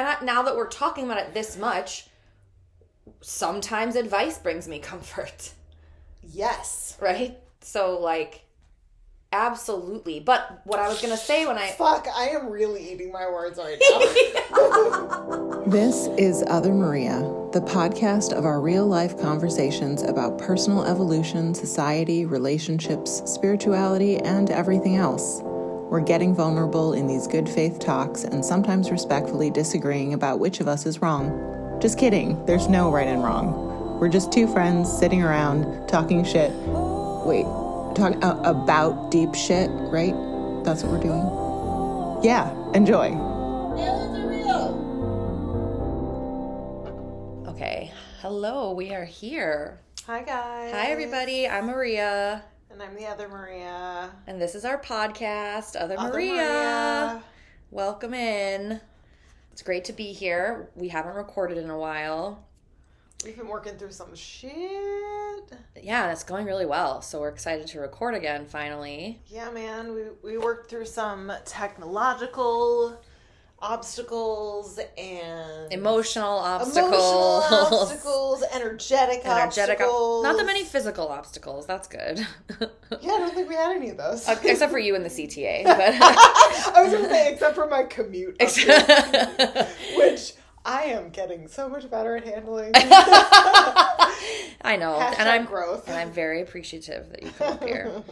And I, now that we're talking about it this much, sometimes advice brings me comfort, Yes. right? So, like, absolutely. But what I was going to say when I. Fuck, I am really eating my words right now. This is Other Maria, the podcast of our real life conversations about personal evolution, society, relationships, spirituality, and everything else. We're getting vulnerable in these good faith talks and sometimes respectfully disagreeing about which of us is wrong. Just kidding, there's no right and wrong. We're just two friends sitting around talking shit. Wait, talking uh, about deep shit, right? That's what we're doing. Yeah, enjoy. Okay. Hello, we are here. Hi, guys. Hi, everybody. I'm Maria, And I'm the other Maria. and this is our podcast, Other, Other Maria. Maria. Welcome in. It's great to be here. We haven't recorded in a while. We've been working through some shit. Yeah, it's going really well. So we're excited to record again finally. Yeah, man. We, we worked through some technological obstacles and Emotional obstacles. emotional obstacles, energetic, Energetic. obstacles. Not that many physical obstacles. That's good. Yeah, I don't think we had any of those. Uh, except for you in the CTA. But I was gonna say, except for my commute, which I am getting so much better at handling. I know. Hashtag and I'm growth. And I'm very appreciative that you come up here.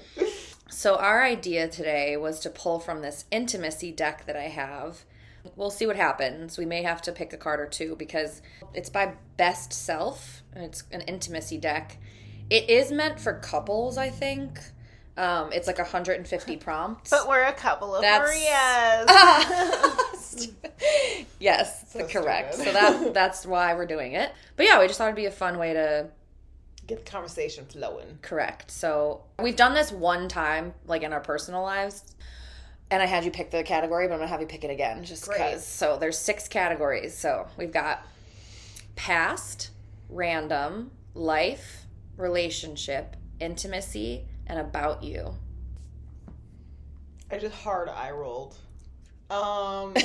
So, our idea today was to pull from this intimacy deck that I have. We'll see what happens. We may have to pick a card or two because it's by Best Self and it's an intimacy deck. It is meant for couples, I think. Um, it's like 150 prompts. but we're a couple of That's- Marias. yes, So correct. stupid. So that that's why we're doing it. But yeah, we just thought it'd be a fun way to Get the conversation flowing. Correct. So we've done this one time, like in our personal lives, and I had you pick the category, but I'm gonna have you pick it again, just because. So there's six categories. So we've got past, random, life, relationship, intimacy, and about you. I just hard eye rolled. Um,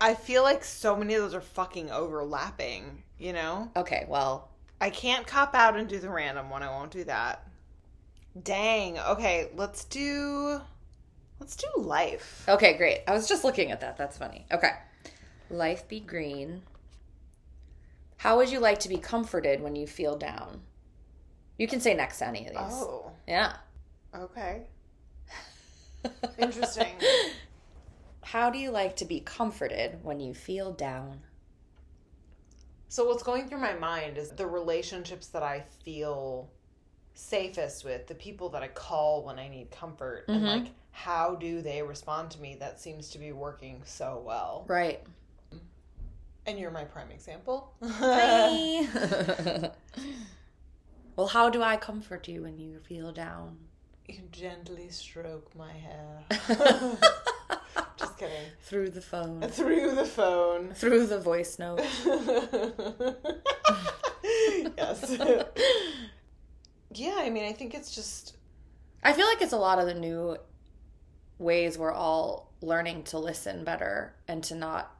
I feel like so many of those are fucking overlapping. You know, Okay, well, I can't cop out and do the random one. I won't do that. Dang. Okay, let's do. Let's do life. okay, great. I was just looking at that. That's funny. Okay, life be green. How would you like to be comforted when you feel down? You can say next to any of these. Oh, Yeah. okay. Interesting. How do you like to be comforted when you feel down? So what's going through my mind is the relationships that I feel safest with, the people that I call when I need comfort, and mm-hmm. like how do they respond to me? That seems to be working so well. Right. And you're my prime example. well, how do I comfort you when you feel down? you gently stroke my hair. Just kidding. Through the phone. Through the phone. Through the voice note. yes. Yeah, I mean, I think it's just I feel like it's a lot of the new ways we're all learning to listen better and to not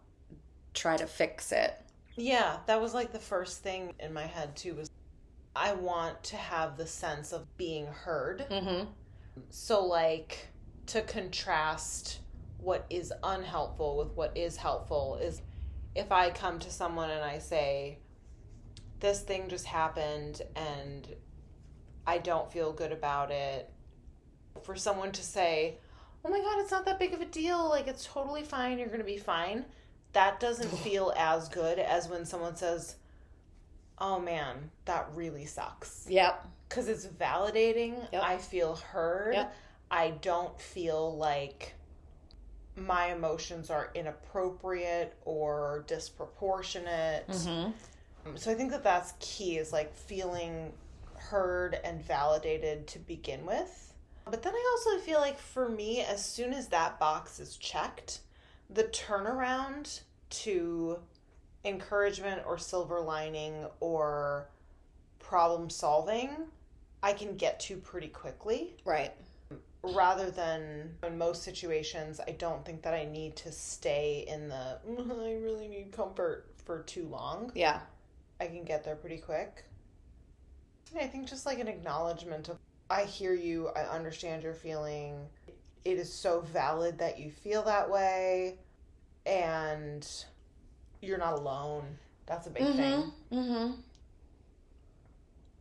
try to fix it. Yeah, that was like the first thing in my head too was I want to have the sense of being heard. Mm-hmm. So like to contrast what is unhelpful with what is helpful is if I come to someone and I say this thing just happened and I don't feel good about it for someone to say, "Oh my god, it's not that big of a deal. Like it's totally fine. You're going to be fine." That doesn't feel as good as when someone says, "Oh man, that really sucks." Yep. Cuz it's validating. Yep. I feel heard. Yep. I don't feel like my emotions are inappropriate or disproportionate. Mm-hmm. So I think that that's key is like feeling heard and validated to begin with. But then I also feel like for me, as soon as that box is checked, the turnaround to encouragement or silver lining or problem solving, I can get to pretty quickly. Right. rather than in most situations, I don't think that I need to stay in the "Mm, I really need comfort for too long. Yeah. I can get there pretty quick. I think just like an acknowledgement of I hear you, I understand your feeling. It is so valid that you feel that way and you're not alone. That's a big thing. Mm-hmm.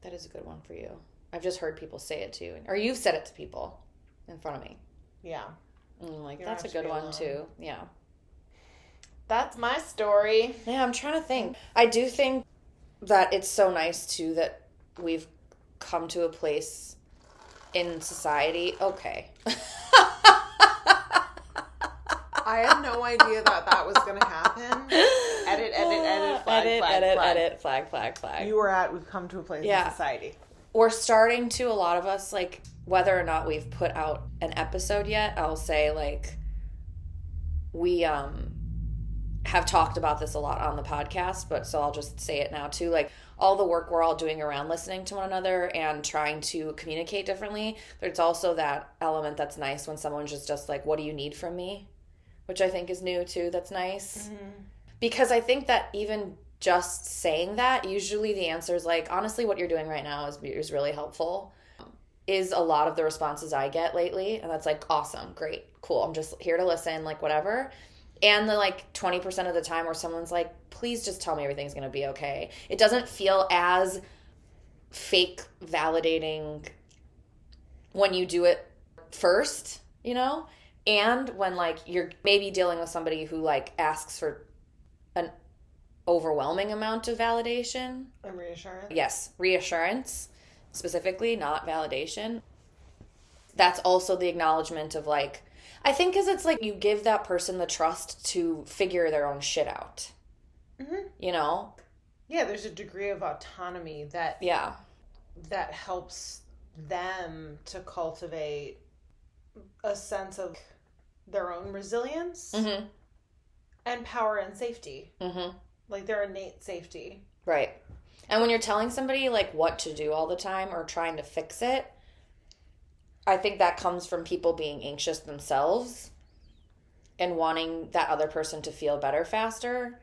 That is a good one for you. I've just heard people say it too, or you've said it to people in front of me. Yeah. And I'm like, You don't that's a good one alone. too. Yeah. That's my story. Yeah, I'm trying to think. I do think that it's so nice too that we've come to a place in society. Okay. I had no idea that that was going to happen. Edit, edit, edit, flag, edit, flag, edit, flag. edit, flag, flag, flag. You were at, we've come to a place Yeah. in society. we're starting to a lot of us like whether or not we've put out an episode yet i'll say like we um have talked about this a lot on the podcast but so i'll just say it now too like all the work we're all doing around listening to one another and trying to communicate differently there's also that element that's nice when someone's just just like what do you need from me which i think is new too that's nice mm-hmm. because I think that even just saying that, usually the answer is like, honestly, what you're doing right now is is really helpful. Is a lot of the responses I get lately, and that's like awesome, great, cool. I'm just here to listen, like whatever. And the like 20% of the time where someone's like, please just tell me everything's gonna be okay. It doesn't feel as fake validating when you do it first, you know? And when like you're maybe dealing with somebody who like asks for an overwhelming amount of validation. And reassurance. Yes, reassurance specifically, not validation. That's also the acknowledgement of like, I think because it's like you give that person the trust to figure their own shit out. Mhm. You know? Yeah, there's a degree of autonomy that Yeah. that helps them to cultivate a sense of their own resilience Mm and power and safety. hmm. Mm hmm. Like their innate safety. Right. And when you're telling somebody like what to do all the time or trying to fix it, I think that comes from people being anxious themselves and wanting that other person to feel better faster.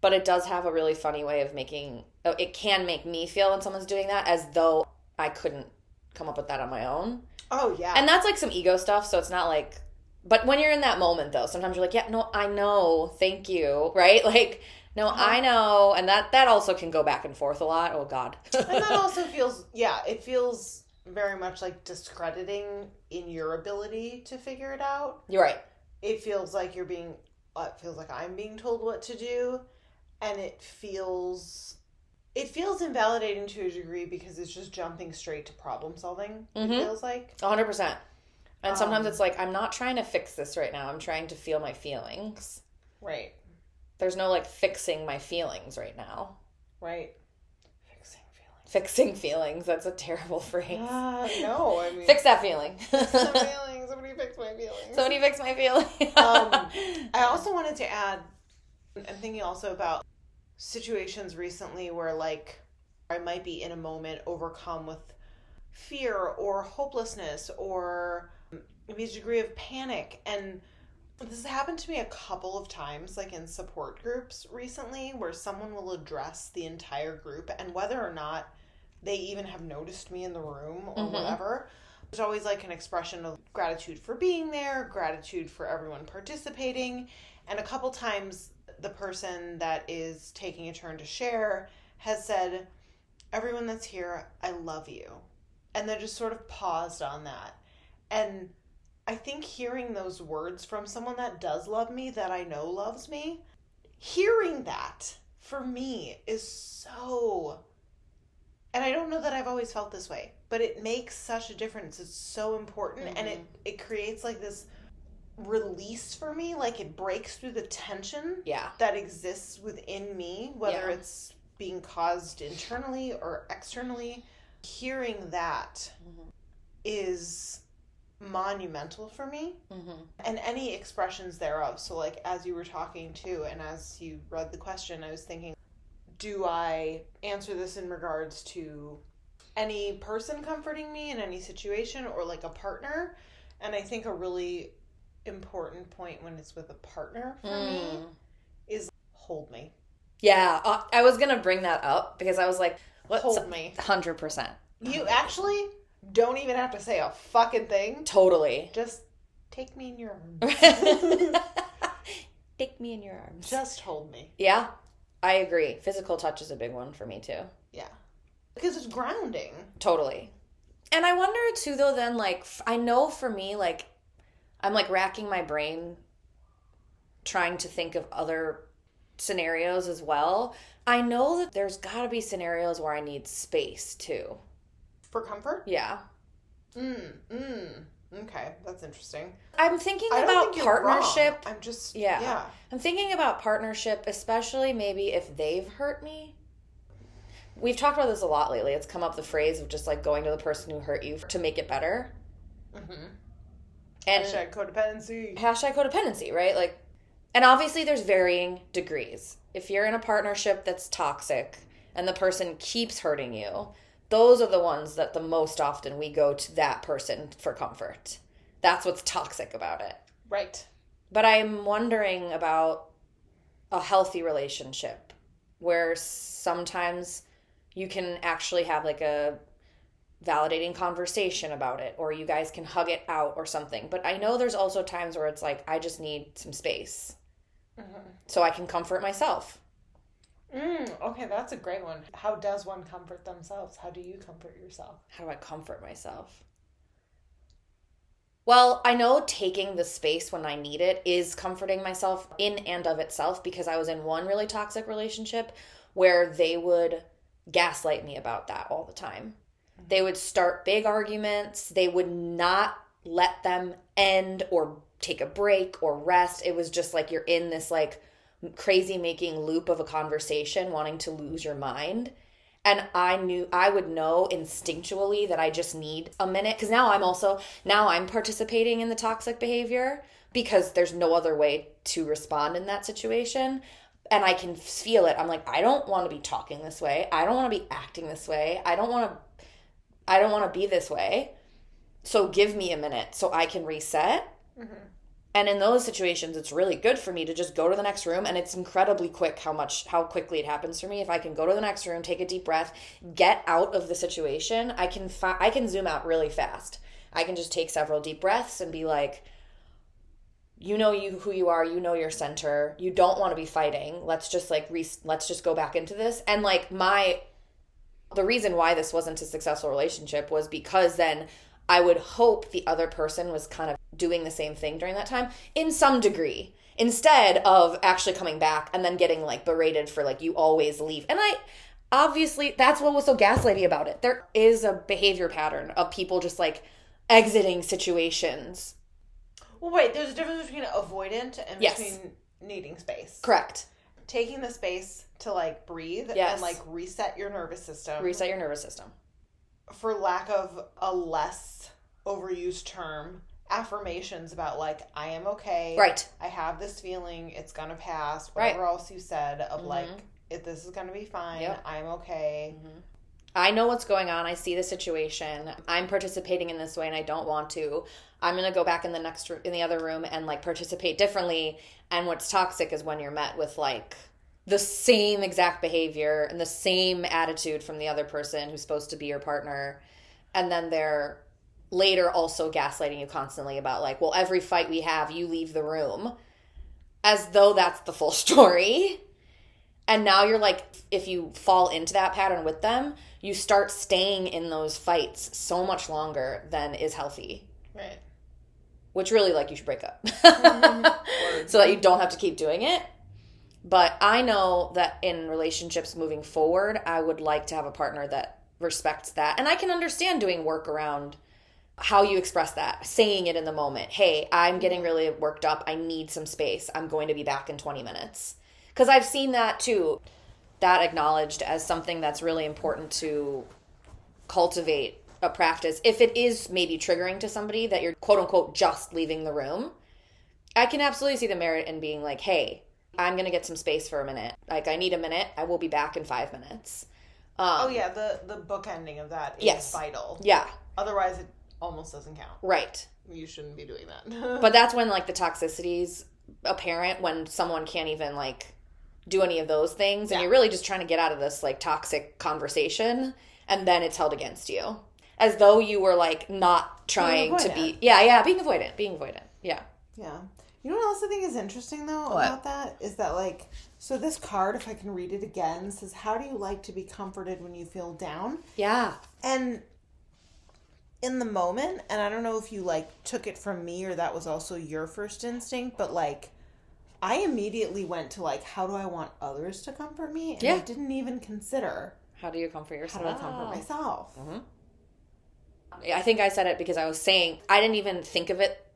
But it does have a really funny way of making oh, it can make me feel when someone's doing that as though I couldn't come up with that on my own. Oh yeah. And that's like some ego stuff, so it's not like but when you're in that moment though, sometimes you're like, yeah, no, I know, thank you, right? Like, no, uh-huh. I know, and that that also can go back and forth a lot. Oh god. and that also feels yeah, it feels very much like discrediting in your ability to figure it out. you're right. It feels like you're being uh, it feels like I'm being told what to do and it feels it feels invalidating to a degree because it's just jumping straight to problem solving. Mhm. It feels like 100%. And sometimes Um, it's like I'm not trying to fix this right now. I'm trying to feel my feelings. right, There's no like fixing my feelings right now. right. Fixing feelings. That's a terrible phrase. Uh, no, I mean Fix that feeling. some feelings. Somebody fix my feelings. Somebody fix my feeling. Um, I also wanted to add, I'm thinking also about situations recently where, like, I might be in a moment overcome with fear or hopelessness or maybe a degree of panic. And this has happened to me a couple of times, like in support groups recently, where someone will address the entire group, and whether or not they even have noticed me in the room or Mhm. whatever, there's always like an expression of gratitude for being there, gratitude for everyone participating. And a couple times, the person that is taking a turn to share has said, Everyone that's here, I love you. And they just sort of paused on that. And I think hearing those words from someone that does love me, that I know loves me, hearing that for me is so and I don't know that I've always felt this way, but it makes such a difference. It's so important and it it creates like this release for me, like it breaks through the tension yeah. that exists within me, whether Yeah. it's being caused internally or externally. Hearing that is monumental for me hmm and any expressions thereof. So, like, as you were talking too, and as you read the question, I was thinking, do I answer this in regards to any person comforting me in any situation or like a partner? And I think a really important point when it's with a partner for me Mm. is hold me. Yeah, uh, I was gonna bring that up because I was like, what? Hold me. Hundred percent, You actually don't even have to say a fucking thing. totally. Just take me in your arms. Take me in your arms. Just hold me. Yeah, I agree. Physical touch is a big one for me too. Yeah. Because it's grounding. Totally. And I wonder too, though, then, like, f- I know for me, like, I'm like racking my brain trying to think of other scenarios as well. I know that there's got to be scenarios where I need space too. For comfort? Yeah. Mm, mm. Okay, that's interesting. I'm thinking about think wrong. partnership. I'm just Yeah. yeah. I'm thinking about partnership, especially maybe if they've hurt me. We've talked about this a lot lately. It's come up the phrase of just like going to the person who hurt you to make it better. Mm-hmm. And Hashtag codependency. hashtag codependency, right? Like, and obviously there's varying degrees. If you're in a partnership that's toxic and the person keeps hurting you, those are the ones that the most often we go to that person for comfort. That's what's toxic about it. Right. But I'm wondering about a healthy relationship where sometimes you can actually have like a validating conversation about it or you guys can hug it out or something. But I know there's also times where it's like I just need some space mm-hmm. so I can comfort myself. Mm, okay, that's a great one. How does one comfort themselves? How do you comfort yourself? How do I comfort myself? Well, I know taking the space when I need it is comforting myself in and of itself because I was in one really toxic relationship where they would gaslight me about that all the time. They would start big arguments, they would not let them end or take a break or rest. It was just like you're in this like crazy making loop of a conversation wanting to lose your mind. And i knew i would know instinctually that i just need a minute because now i'm also now i'm participating in the toxic behavior because there's no other way to respond in that situation. And i can feel it. I'm like i don't want to be talking this way. I don't want to be acting this way. I don't want to i don't want to be this way. So give me a minute so i can reset mm-hmm. And in those situations it's really good for me to just go to the next room and it's incredibly quick how much how quickly it happens for me. If i can go to the next room take a deep breath get out of the situation i can fi- i can zoom out really fast. I can just take several deep breaths and be like you know you who you are you know your center you don't want to be fighting let's just like re- let's just go back into this. And like my the reason why this wasn't a successful relationship was because then I would hope the other person was kind of doing the same thing during that time in some degree instead of actually coming back and then getting like berated for like you always leave. And I obviously that's what was so gaslighty about it. There is a behavior pattern of people just like exiting situations. Well, wait, there's a difference between avoidant and Yes. between needing space. Correct. Taking the space to like breathe Yes. and like reset your nervous system. Reset your nervous system. For lack of a less overused term, affirmations about like I am okay. Right. I have this feeling. It's gonna pass. Right. Whatever else you said of like Mhm. if this is gonna be fine. Yep. I'm okay. I know what's going on. I see the situation. I'm participating in this way and I don't want to. I'm going to go back in the next in the other room and like participate differently. And what's toxic is when you're met with like the same exact behavior and the same attitude from the other person who's supposed to be your partner and then they're later also gaslighting you constantly about like, well, every fight we have, you leave the room as though that's the full story. And now you're like, if you fall into that pattern with them, you start staying in those fights so much longer than is healthy. Right. Which really, like, you should break up mm-hmm. so that you don't have to keep doing it. But I know that in relationships moving forward, I would like to have a partner that respects that. And I can understand doing work around how you express that, saying it in the moment. Hey, I'm getting really worked up. I need some space. I'm going to be back in 20 minutes. Because I've seen that too, that acknowledged as something that's really important to cultivate a practice. If it is maybe triggering to somebody that you're quote unquote just leaving the room, I can absolutely see the merit in being like, hey, I'm going to get some space for a minute. Like, I need a minute. I will be back in five minutes. Um, Oh yeah, the the book ending of that is Yes. vital. Yeah, Otherwise, it almost doesn't count. right. you shouldn't be doing that. But that's when like the toxicity's apparent when someone can't even like do any of those things and Yeah. you're really just trying to get out of this like toxic conversation and then it's held against you. As though you were like not trying to be. Yeah, yeah, being avoidant, being avoidant. Yeah. Yeah. You know what else I think is interesting though What? about that is that like so this card, if I can read it again, says how do you like to be comforted when you feel down? Yeah. And in the moment, and I don't know if you like took it from me or that was also your first instinct, but like I immediately went to like how do I want others to comfort me? And I Yeah. didn't even consider How do you comfort yourself? how do I comfort myself. Mm-hmm. I think I said it because I was saying I didn't even think of it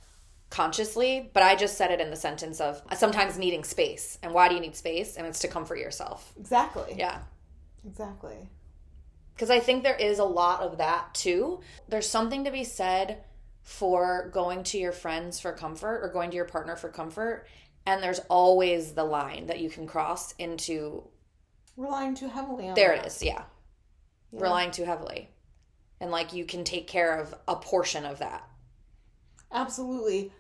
consciously, but I just said it in the sentence of sometimes needing space. And why do you need space? And it's to comfort yourself. Exactly. Yeah. Exactly. Because I think there is a lot of that too. There's something to be said for going to your friends for comfort or going to your partner for comfort. And there's always the line that you can cross into Relying too heavily on there it is, yeah. Relying too heavily. And like you can take care of a portion of that. Absolutely.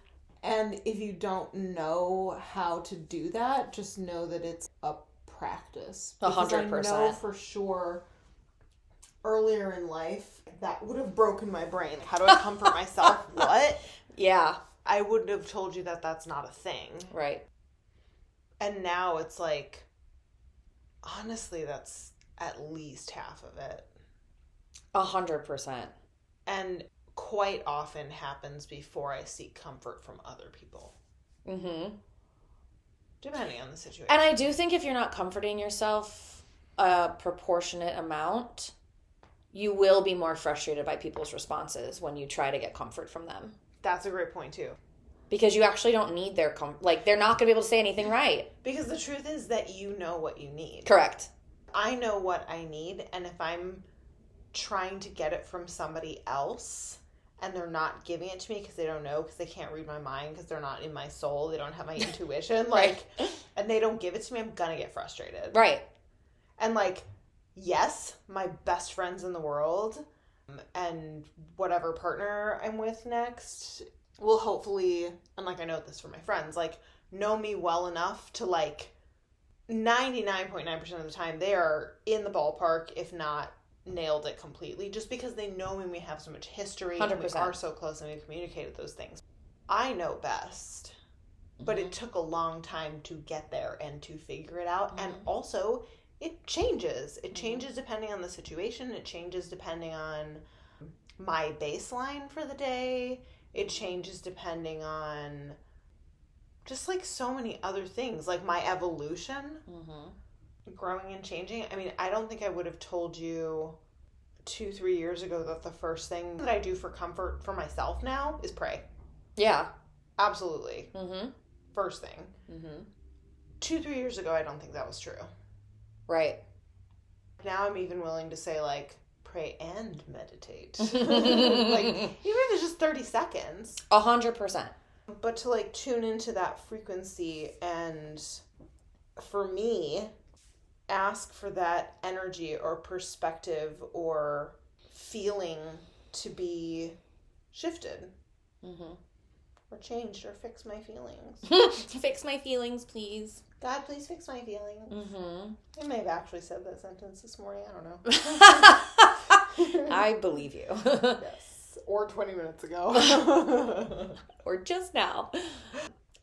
And if you don't know how to do that, just know that it's a practice. A Because hundred I know percent. for sure earlier in life that would have broken my brain. How do I comfort myself? what? Yeah, I wouldn't have told you that that's not a thing. right. And now it's like, honestly, that's at least half of it. A hundred percent. And quite often happens before I seek comfort from other people, Mm-hmm. depending on the situation. And I do think if you're not comforting yourself a proportionate amount, you will be more frustrated by people's responses when you try to get comfort from them. that's a great point, too. Because you actually don't need their com- like they're not going to be able to say anything right. Because the truth is that you know what you need. Correct. I know what I need, and if I'm trying to get it from somebody else and they're not giving it to me because they don't know, because they can't read my mind, because they're not in my soul, they don't have my intuition, like, and they don't give it to me, I'm gonna get frustrated. Right. And, like, yes, my best friends in the world um, and whatever partner I'm with next will hopefully, and like I know this from my friends, like, know me well enough to, like, 99.9% of the time they are in the ballpark if not nailed it completely just because they know and we have so much history and we are so close and we've communicated those things. I know best but it mm-hmm. took a long time to get there and to figure it out. And mm-hmm. also it changes. It mm-hmm. changes depending on the situation. It changes depending on my baseline for the day. It changes depending on just like so many other things like my evolution. Mm-hmm. Growing and changing i mean i don't think i would have told you two three years ago that the first thing that i do for comfort for myself now is pray Yeah. absolutely Mm-hmm. first thing Mm-hmm. two three years ago i don't think that was true Right. now i'm even willing to say like pray and meditate like even if it's just 30 seconds A hundred percent. but to like tune into that frequency and for me ask for that energy or perspective or feeling to be shifted Mm-hmm. or changed or fix my feelings Fix my feelings, please. god please fix my feelings Mm-hmm. i may have actually said that sentence this morning i don't know I believe you. yes or 20 minutes ago or just now.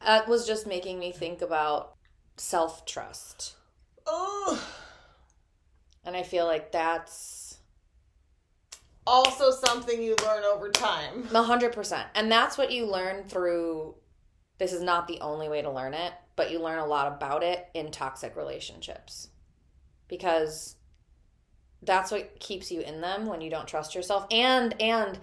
That was just making me think about self trust. Oh And I feel like that's also something you learn over time a hundred percent. And that's what you learn through this is not the only way to learn it, but you learn a lot about it in toxic relationships. Because that's what keeps you in them when you don't trust yourself. And and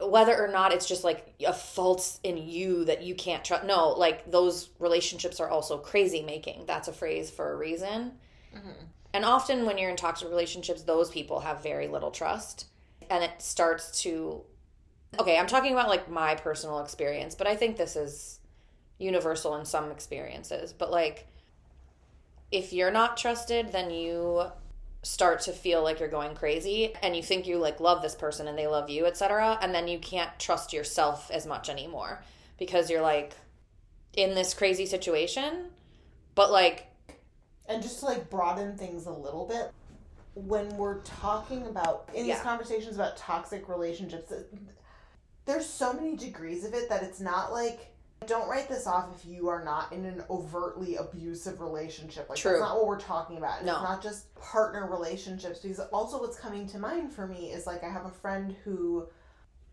whether or not it's just like a fault in you that you can't trust no like those relationships are also crazy making that's a phrase for a reason. Mm-hmm. And often when you're in toxic relationships those people have very little trust and it starts to okay i'm talking about like my personal experience but i think this is universal in some experiences but like if you're not trusted then you start to feel like you're going crazy and you think you like love this person and they love you etc and then you can't trust yourself as much anymore because you're like in this crazy situation. But like and just to like broaden things a little bit when we're talking about in these conversations about toxic relationships there's so many degrees of it that it's not like don't write this off if you are not in an overtly abusive relationship like True. that's not what we're talking about No. it's not just partner relationships because also what's coming to mind for me is like i have a friend who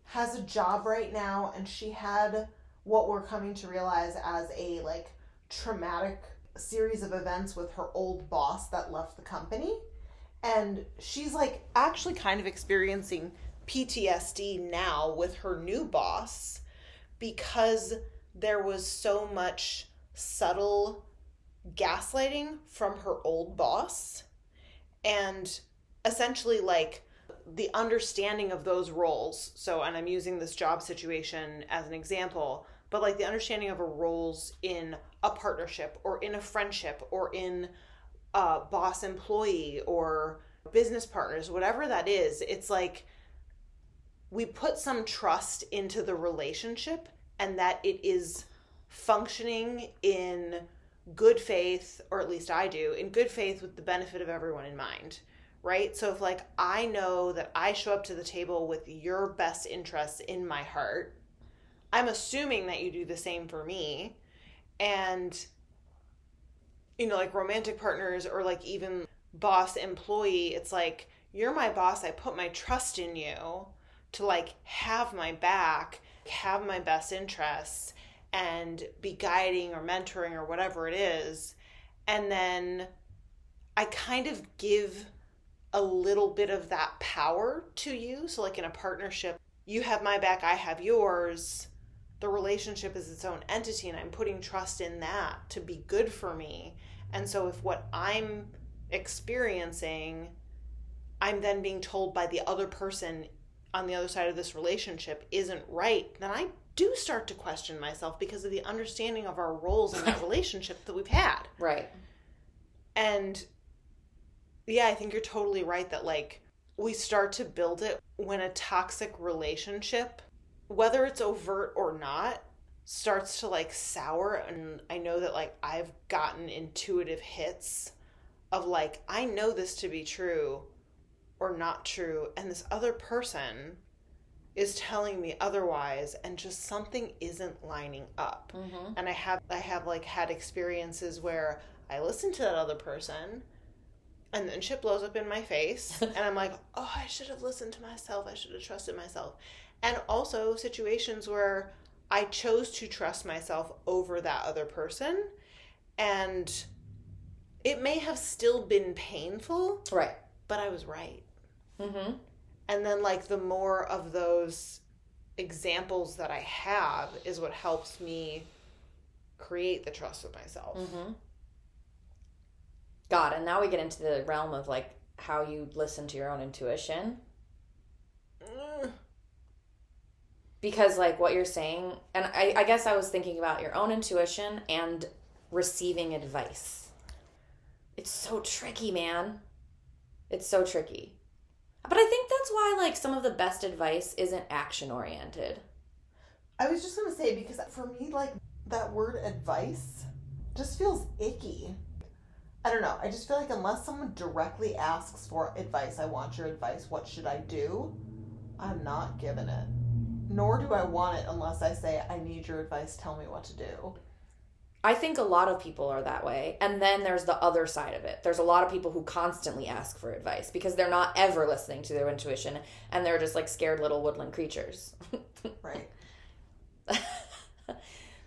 has a job right now and she had what we're coming to realize as a like traumatic series of events with her old boss that left the company and she's like actually kind of experiencing PTSD now with her new boss because there was so much subtle gaslighting from her old boss and essentially like the understanding of those roles. So and i'm using this job situation as an example but like the understanding of a roles in a partnership or in a friendship or in a boss employee or business partners whatever that is it's like we put some trust into the relationship and that it is functioning in good faith or at least i do in good faith with the benefit of everyone in mind right? So if like i know that i show up to the table with your best interests in my heart i'm assuming that you do the same for me. And you know like romantic partners or like even boss employee it's like you're my boss i put my trust in you to like have my back have my best interests and be guiding or mentoring or whatever it is. And then i kind of give a little bit of that power to you. So like in a partnership you have my back i have yours. The relationship is its own entity and i'm putting trust in that to be good for me. And so if what i'm experiencing i'm then being told by the other person on the other side of this relationship isn't right then i do start to question myself because of the understanding of our roles in that relationship that we've had right and yeah, I think you're totally right that like we start to build it when a toxic relationship, whether it's overt or not, starts to like sour. And I know that like I've gotten intuitive hits of like, I know this to be true or not true. And this other person is telling me otherwise and just something isn't lining up mm-hmm. and I have I have like had experiences where I listen to that other person and then shit blows up in my face and I'm like, "Oh, I should have listened to myself. I should have trusted myself." And also situations where I chose to trust myself over that other person and it may have still been painful, right but I was right. Mm-hmm. And then like the more of those examples that I have is what helps me create the trust with myself. Mm-hmm. God, and now we get into the realm of like how you listen to your own intuition. Mm. Because like what you're saying, and I, I guess I was thinking about your own intuition and receiving advice. It's so tricky, man. It's so tricky. But I think that's why like some of the best advice isn't action oriented. I was just gonna say because for me, like that word advice just feels icky. I don't know. I just feel like unless someone directly asks for advice, I want your advice. What should I do? I'm not giving it. Nor do I want it unless I say I need your advice. Tell me what to do. I think a lot of people are that way. And then there's the other side of it. There's a lot of people who constantly ask for advice because they're not ever listening to their intuition and they're just like scared little woodland creatures. Right.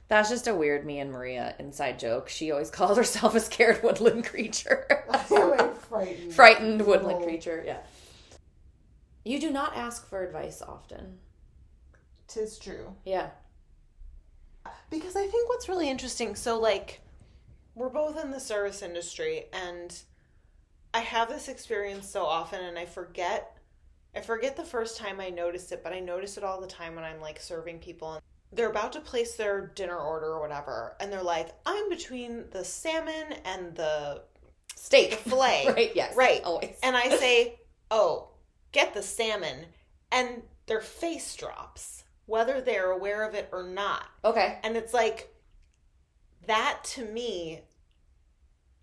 That's just a weird me and Maria inside joke. She always calls herself a scared woodland creature. frightened. Frightened woodland Little- creature, yeah. You do not ask for advice often. Tis true. Yeah. Because I think what's really interesting, so like we're both in the service industry and I have this experience so often and I forget I forget the first time I noticed it, but I notice it all the time when I'm like serving people and they're about to place their dinner order or whatever and they're like, "I'm between the salmon and the steak fillet. right? Yes, Right. always. And I say, oh, get the salmon. And their face drops, whether they're aware of it or not. okay, And it's like, that to me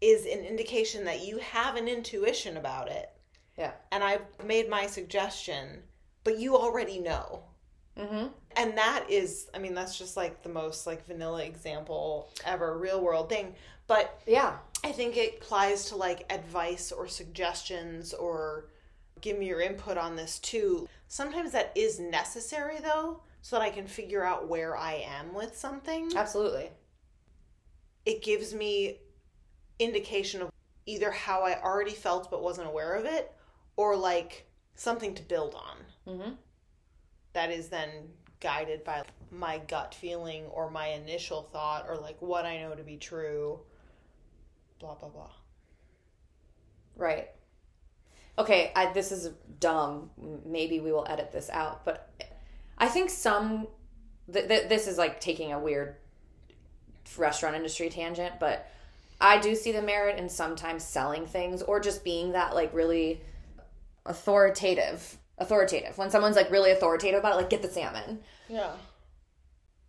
is an indication that you have an intuition about it. yeah, And I've made my suggestion, but you already know. mm-hmm. And that is, I mean, that's just like the most like vanilla example ever, real world thing. But yeah, I think it applies to like advice or suggestions or give me your input on this too. Sometimes that is necessary though, so that I can figure out where I am with something. absolutely. It gives me indication of either how I already felt but wasn't aware of it or like something to build on Mm-hmm. that is then guided by my gut feeling or my initial thought or like what I know to be true. Blah blah blah. Right. Okay, I, this is dumb. Maybe we will edit this out, but I think some. Th- th- this is like taking a weird restaurant industry tangent, but I do see the merit in sometimes selling things or just being that like really authoritative. Authoritative. When someone's like really authoritative about it, like get the salmon. Yeah.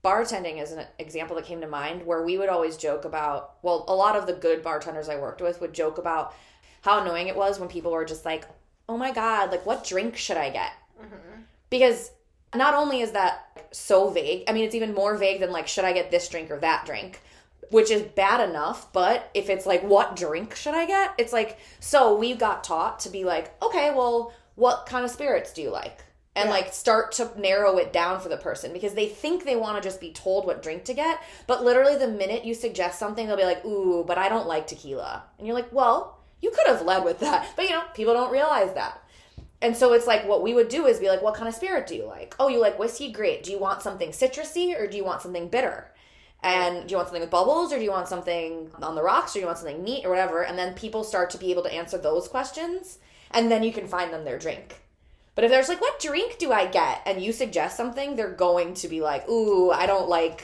bartending is an example that came to mind where we would always joke about well a lot of the good bartenders i worked with would joke about how annoying it was when people were just like oh my god like what drink should i get mm-hmm. because not only is that so vague i mean it's even more vague than like should i get this drink or that drink? Which is bad enough but if it's like what drink should i get? It's like so we got taught to be like okay well what kind of spirits do you like? And Yeah. like start to narrow it down for the person because they think they want to just be told what drink to get but literally the minute you suggest something they'll be like ooh but i don't like tequila. And you're like well you could have led with that. But you know people don't realize that and so it's like what we would do is be like, what kind of spirit do you like? Oh, you like whiskey? Great. Do you want something citrusy or do you want something bitter? And do you want something with bubbles or do you want something on the rocks or do you want something neat or whatever? And then people start to be able to answer those questions and then you can find them their drink. But if there's like, what drink do I get? And you suggest something, they're going to be like, ooh, I don't like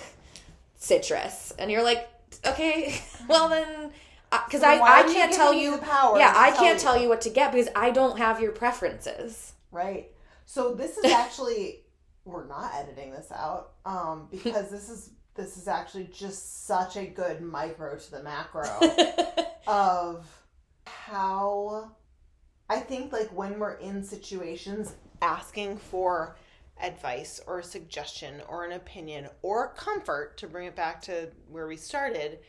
citrus. And you're like, okay, well then, because I, I can't tell you, the power yeah, I tell can't you? tell you what to get because I don't have your preferences. Right. So this is actually we're not editing this out um because this is this is actually just such a good micro to the macro of how I think like when we're in situations Asking for advice or a suggestion or an opinion or comfort to bring it back to where we started,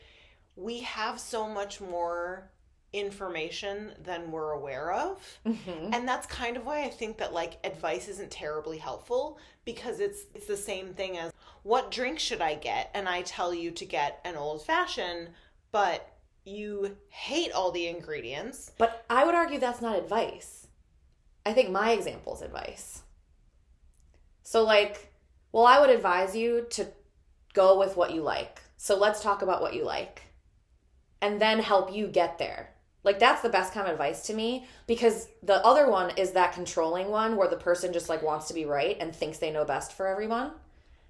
we have so much more information than we're aware of. Mhm. And that's kind of why I think that like advice isn't terribly helpful because it's it's the same thing as what drink should I get and I tell you to get an old fashioned but you hate all the ingredients. But I would argue that's not advice. I think my example is advice. So, like, well, I would advise you to go with what you like. So, let's talk about what you like and then help you get there. Like, that's the best kind of advice to me because the other one is that controlling one where the person just like wants to be right and thinks they know best for everyone.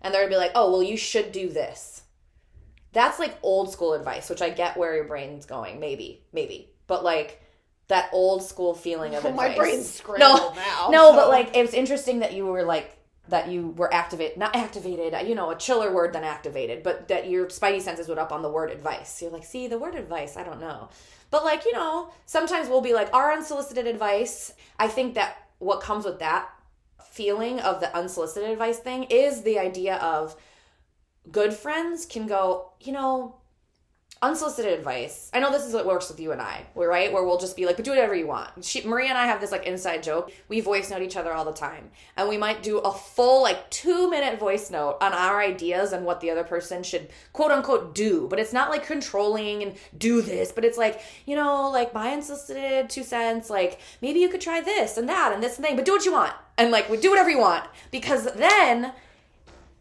And they're gonna be like, oh, well, you should do this. That's like old school advice, which I get where your brain's going, maybe, maybe. But like that old school feeling of advice. My brain's scrambled now. No, so- but like it was interesting that you were like that you were activate not activated, you know, a chiller word than activated, but that your spidey senses would up on the word advice. You're like, see, the word advice, I don't know. But like, you know, sometimes we'll be like, our unsolicited advice. I think that what comes with that feeling of the unsolicited advice thing is the idea of good friends can go, you know, unsolicited advice. I know this is what works with you and I, right, where we'll just be like, but do whatever you want. She, Maria and I have this like inside joke. We voice note each other all the time, and we might do a full like two minute voice note on our ideas and what the other person should quote unquote do. But it's not like controlling and do this, but it's like you know, like my unsolicited two cents. Like maybe you could try this and that and this and thing, but do what you want, and like we do whatever you want because then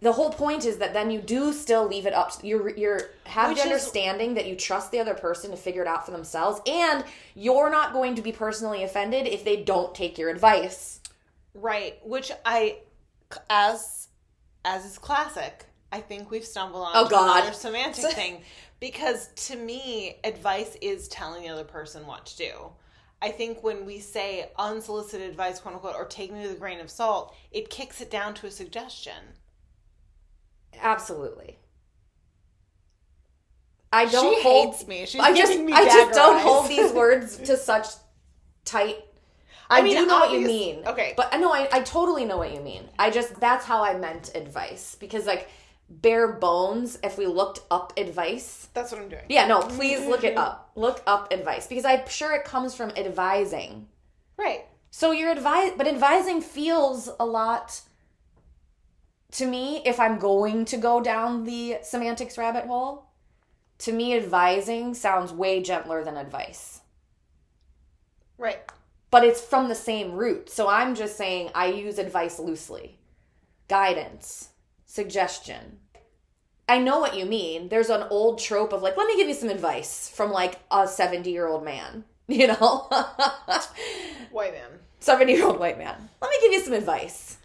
the whole point is that then you do still leave it up you're you're have Which the is- understanding that you trust the other person to figure it out for themselves and you're not going to be personally offended if they don't take your advice Right, which I as as is classic, I think we've stumbled on Oh, God. another semantic thing because to me, advice is telling the other person what to do. I think when we say unsolicited advice, quote unquote, or take me with a grain of salt, it kicks it down to a suggestion. Absolutely. I don't she hold. hates me. She's I just, me I just don't eyes. hold these words to such tight. I, I mean, do know what you mean. okay. but I know I, I totally know what you mean. I just that's how I meant advice because like bare bones. If we looked up advice, That's what I'm doing. yeah, no, please look it up. Look up advice because I'm sure it comes from advising. Right. So your advice, but advising feels a lot to me if I'm going to go down the semantics rabbit hole. To me, advising sounds way gentler than advice, Right. but it's from the same root. So I'm just saying I use advice loosely guidance, suggestion. I know what you mean. There's an old trope of like, let me give you some advice from like a 70 year old man, you know? White man. 70 year old white man. Let me give you some advice.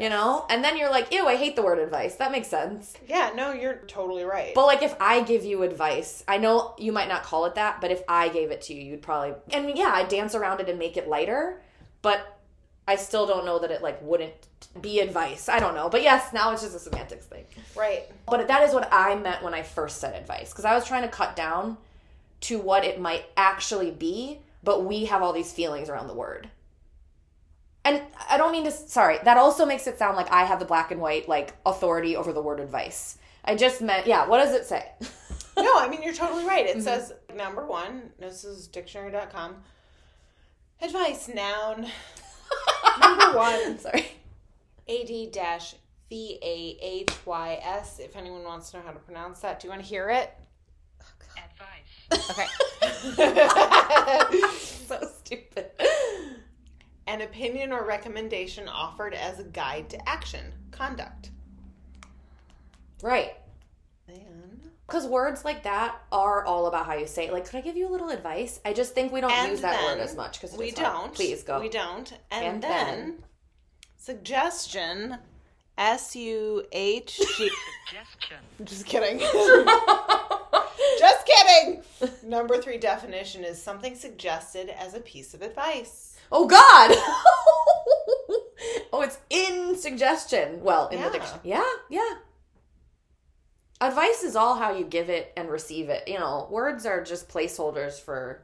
You know? And then you're like, ew, I hate the word advice. That makes sense. Yeah, no, you're totally right. But like if I give you advice, I know you might not call it that, but if I gave it to you, you'd probably and yeah, I dance around it and make it lighter, but I still don't know that it like wouldn't be advice. I don't know. But yes, now it's just a semantics thing. right. But that is what I meant when I first said advice because I was trying to cut down to what it might actually be, but we have all these feelings around the word. And I don't mean to sorry, that also makes it sound like I have the black and white like authority over the word advice. I just meant, yeah, what does it say? No, I mean, you're totally right. Mm-hmm. It says, number one, this is dictionary.com. Advice, noun. number one, sorry. AD dash V A H Y S. If anyone wants to know how to pronounce that, do you want to hear it? Advice. Okay. so stupid. An opinion or recommendation offered as a guide to action, conduct. Right. And, Because words like that are all about how you say it. Like, could I give you a little advice? I just think we don't and use that word as much because we don't. Please go. We don't. And, And then, then- suggestion, S U H G. Suggestion. Just kidding. Just kidding. Number three definition is something suggested as a piece of advice. Oh God! oh, it's in suggestion. Well, in Yeah. the dictionary. Yeah, yeah. Advice is all how you give it and receive it. You know, words are just placeholders for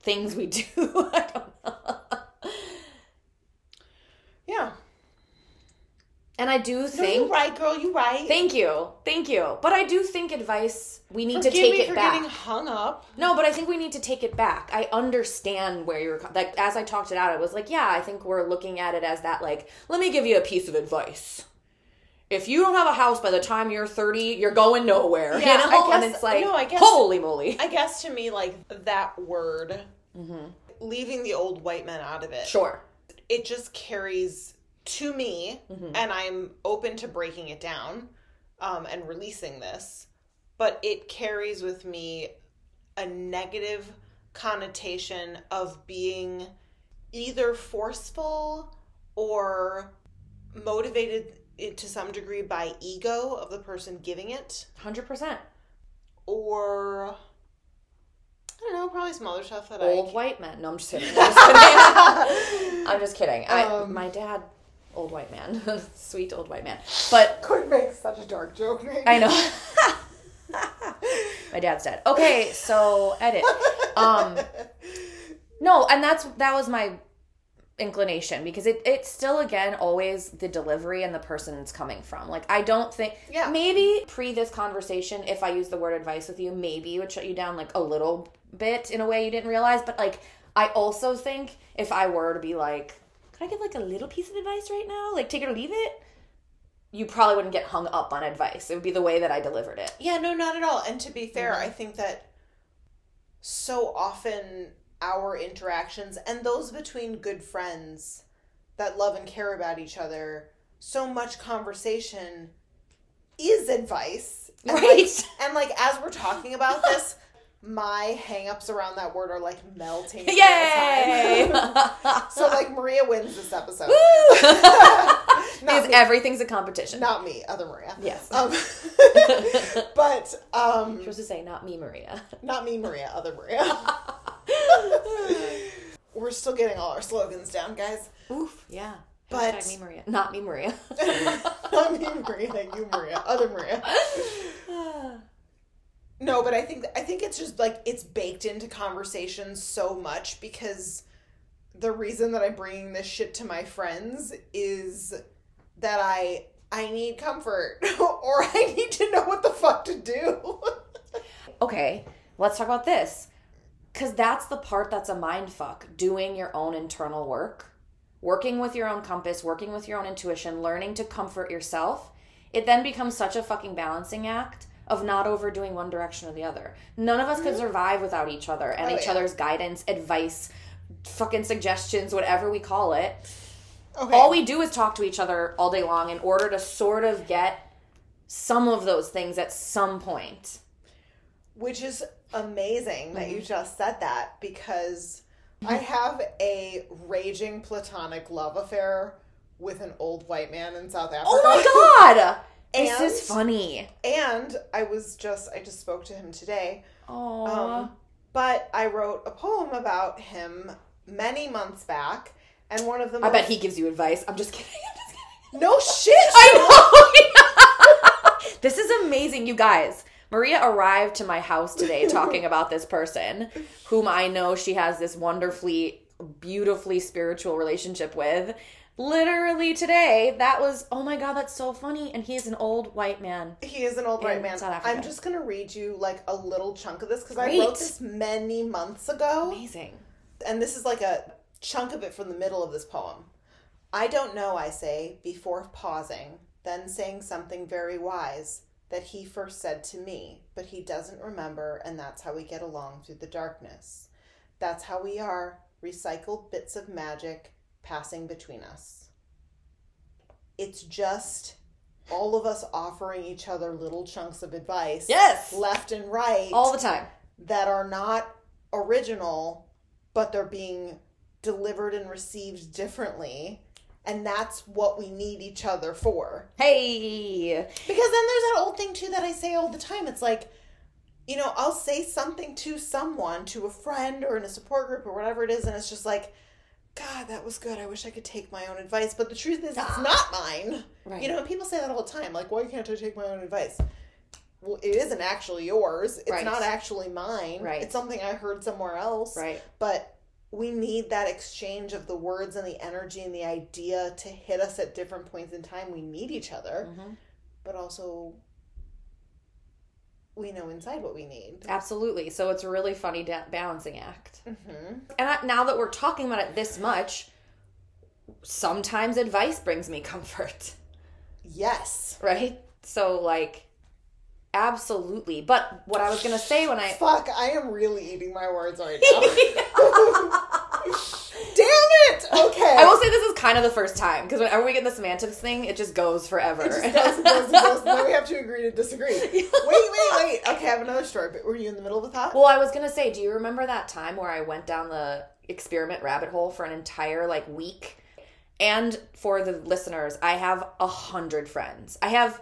things we do. I don't know. Yeah. And I do No, think. you right, girl. You right. Thank you, thank you. But I do think advice. We need Forgive to take me it for back. getting hung up. No, but I think we need to take it back. I understand where you're like as I talked it out, I was like, yeah, I think we're looking at it as that like, let me give you a piece of advice. If you don't have a house by the time you're 30, you're going nowhere. Yeah, you know? I and it's like, no, I guess- holy moly. I guess to me, like that word, mm-hmm. leaving the old white men out of it, sure. it just carries to me, Mm-hmm. and I'm open to breaking it down um, and releasing this, but it carries with me a negative connotation of being either forceful or motivated to some degree by ego of the person giving it 100%. or I don't know, probably some other stuff that Old I white men. No, I'm just kidding. I'm just kidding. I'm just kidding. I, Um, my dad, old white man. Sweet old white man. But could make such a dark joke. I know. My dad's dead. Okay, so edit. Um No, and that's that was my inclination because it it's still again always the delivery and the person it's coming from. Like I don't think Yeah. maybe pre this conversation if I use the word advice with you, maybe it would shut you down like a little bit in a way you didn't realize, but like I also think if I were to be like, could I give like a little piece of advice right now? Like take it or leave it? You probably wouldn't get hung up on advice. It would be the way that I delivered it. Yeah, no, not at all. And to be fair, Mm-hmm. I think that so often our interactions and those between good friends that love and care about each other, so much conversation is advice. And Right. Like, and like as we're talking about this, my hangups around that word are like melting. Yay! so like Maria wins this episode. because me. everything's a competition. Not me, other Maria. Yes. Um, but um, You're supposed to say, not me, Maria. not me, Maria, other Maria. We're still getting all our slogans down, guys. Oof, yeah. But- Hashtag me, Maria. Not me, Maria. not me, Maria, you, Maria, other Maria. No, but I think I think it's just like it's baked into conversations so much because the reason that I'm bringing this shit to my friends is that I I need comfort or I need to know what the fuck to do. okay, let's talk about this. Because that's the part that's a mind fuck doing your own internal work, working with your own compass, working with your own intuition, learning to comfort yourself. It then becomes such a fucking balancing act of not overdoing one direction or the other. None of us could survive without each other and Oh, each yeah. other's guidance, advice, fucking suggestions, whatever we call it. Okay. All we do is talk to each other all day long in order to sort of get some of those things at some point. Which is amazing that Mm-hmm. you just said that because I have a raging platonic love affair with an old white man in South Africa. Oh my god! This And- is funny. And I was just I just spoke to him today. Oh, Um, but I wrote a poem about him many months back, and one of them. I most, bet he gives you advice. I'm just kidding. I'm just kidding. no shit. I know. this is amazing, you guys. Maria arrived to my house today talking about this person whom I know she has this wonderfully, beautifully spiritual relationship with. Literally today, that was, oh my god, that's so funny. And he is an old white man. He is an old white man. South Africa. I'm just gonna read you like a little chunk of this because I wrote this many months ago. Amazing. and this is like a chunk of it from the middle of this poem. I don't know, I say, before pausing, then saying something very wise that he first said to me, but he doesn't remember, and that's how we get along through the darkness. That's how we are, recycled bits of magic passing between us. It's just all of us offering each other little chunks of advice, Yes. left and right All the time. that are not original, but they're being delivered and received differently. And that's what we need each other for. Hey. Because then there's that old thing, too, that I say all the time. It's like, you know, I'll say something to someone, to a friend or in a support group or whatever it is, and it's just like, God, that was good. I wish I could take my own advice. But the truth is, it's not mine. Right. You know, people say that all the time. Like, why can't I take my own advice? Well, it isn't actually yours. It's Right. not actually mine. Right. It's something I heard somewhere else. Right. But we need that exchange of the words and the energy and the idea to hit us at different points in time. We need each other, Mhm. but also we know inside what we need. Absolutely. So it's a really funny da- balancing act. hmm And I, now that we're talking about it this much, sometimes advice brings me comfort, Yes. right? So, like, absolutely. But what I was going to say when I. Fuck, I am really eating my words right now. Okay. I will say this is kind of the first time because whenever we get the semantics thing, it just goes forever. It just goes and goes and goes, and then we have to agree to disagree. Wait, wait, wait. Okay, I have another story, but were you in the middle of a thought? well, I was going to say, do you remember that time where I went down the experiment rabbit hole for an entire like week? And for the listeners, I have a hundred friends. I have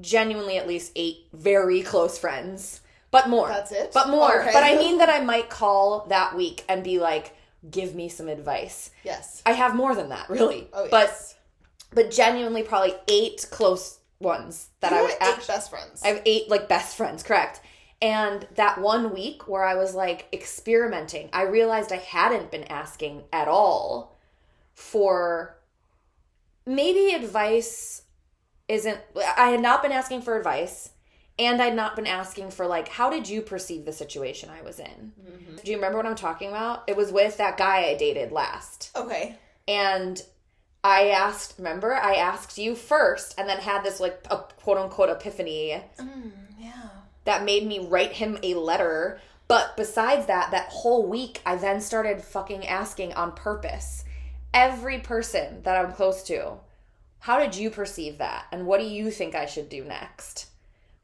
genuinely at least eight very close friends, but more. That's it? But more. Okay. But I mean that I might call that week and be like, give me some advice. yes. I have more than that, really. Oh, But yes. but genuinely probably eight close ones that You I have would eight actually best friends. I have eight like best friends, correct. And that one week where I was like experimenting, I realized I hadn't been asking at all for maybe advice isn't I had not been asking for advice and I'd not been asking for like how did you perceive the situation I was in? Do you remember what I'm talking about? It was with that guy I dated last. okay. And I asked, remember, I asked you first and then had this like a quote unquote epiphany Mm, yeah. that made me write him a letter. But besides that, that whole week, I then started fucking asking on purpose every person that I'm close to, how did you perceive that? And what do you think I should do next?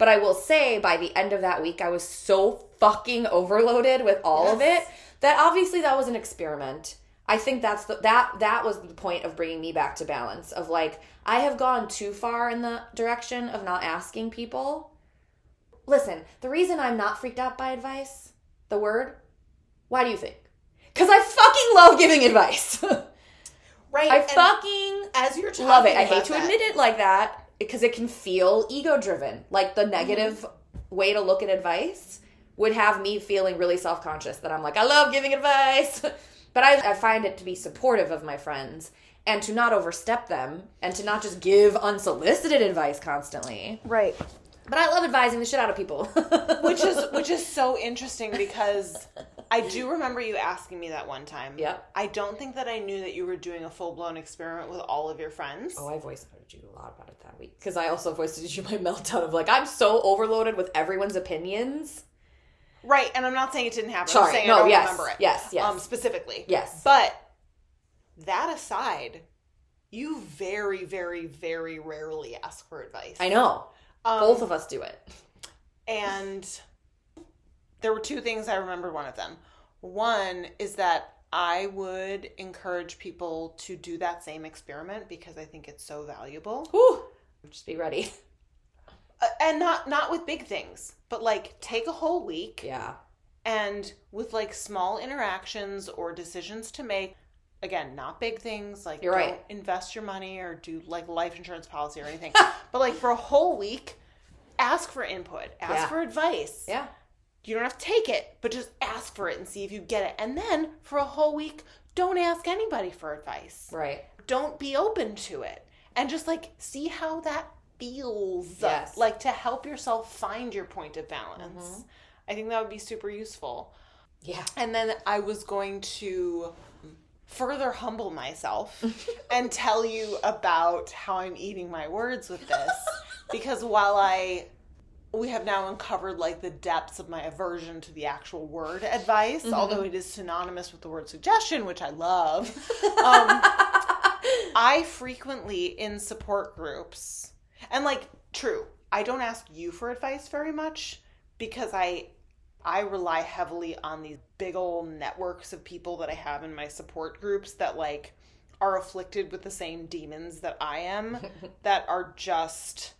But I will say by the end of that week, I was so fucking overloaded with all of it that obviously that was an experiment. I think that's the that that was the point of bringing me back to balance of like I have gone too far in the direction of not asking people. Listen, the reason I'm not freaked out by advice, the word, why do you think? Cuz I fucking love giving advice. Right. I fucking as you're talking love it. I hate to that- admit it like that because it can feel ego driven. Like the negative mm-hmm. way to look at advice would have me feeling really self conscious that I'm like, I love giving advice. but I, I find it to be supportive of my friends and to not overstep them and to not just give unsolicited advice constantly. Right. But I love advising the shit out of people. Which is which is so interesting because I do remember you asking me that one time. Yep. I don't think that I knew that you were doing a full blown experiment with all of your friends. Oh, I voiced noted you a lot about it that week because I also voiced to you my meltdown of like I'm so overloaded with everyone's opinions. Right, and I'm not saying it didn't happen. Sorry, I'm saying no, I don't yes, remember it. yes, yes. Um, specifically. Yes. But that aside, you very, very, very rarely ask for advice. I know. Um, Both of us do it. And there were two things I remember one of them. One is that I would encourage people to do that same experiment because I think it's so valuable. Whew. Just be ready. Uh, and not not with big things, but like take a whole week Yeah. and with like small interactions or decisions to make again not big things like You're don't right. invest your money or do like life insurance policy or anything but like for a whole week ask for input ask Yeah. for advice Yeah. You don't have to take it but just ask for it and see if you get it and then for a whole week don't ask anybody for advice Right. don't be open to it and just like see how that feels Yes. like to help yourself find your point of balance Mm-hmm. i think that would be super useful Yeah. and then I was going to further humble myself and tell you about how I'm eating my words with this. because while I we have now uncovered like the depths of my aversion to the actual word advice, although it is synonymous with the word suggestion, which I love. Um, I frequently in support groups, and like, true, I don't ask you for advice very much because I I rely heavily on these big old networks of people that I have in my support groups that like are afflicted with the same demons that I am that are just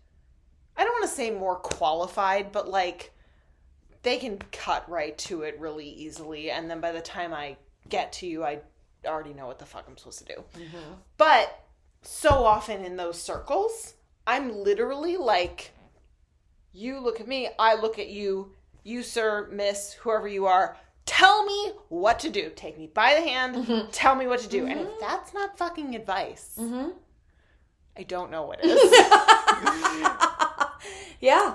I don't want to say more qualified, but like they can cut right to it really easily and then by the time I get to you I already know what the fuck I'm supposed to do. Mm-hmm. But so often in those circles, I'm literally like you look at me, I look at you, you, sir, miss, whoever you are, tell me what to do. Take me by the hand, mm-hmm. tell me what to do. And if mm-hmm. that's not fucking advice, I don't know what is. Yeah.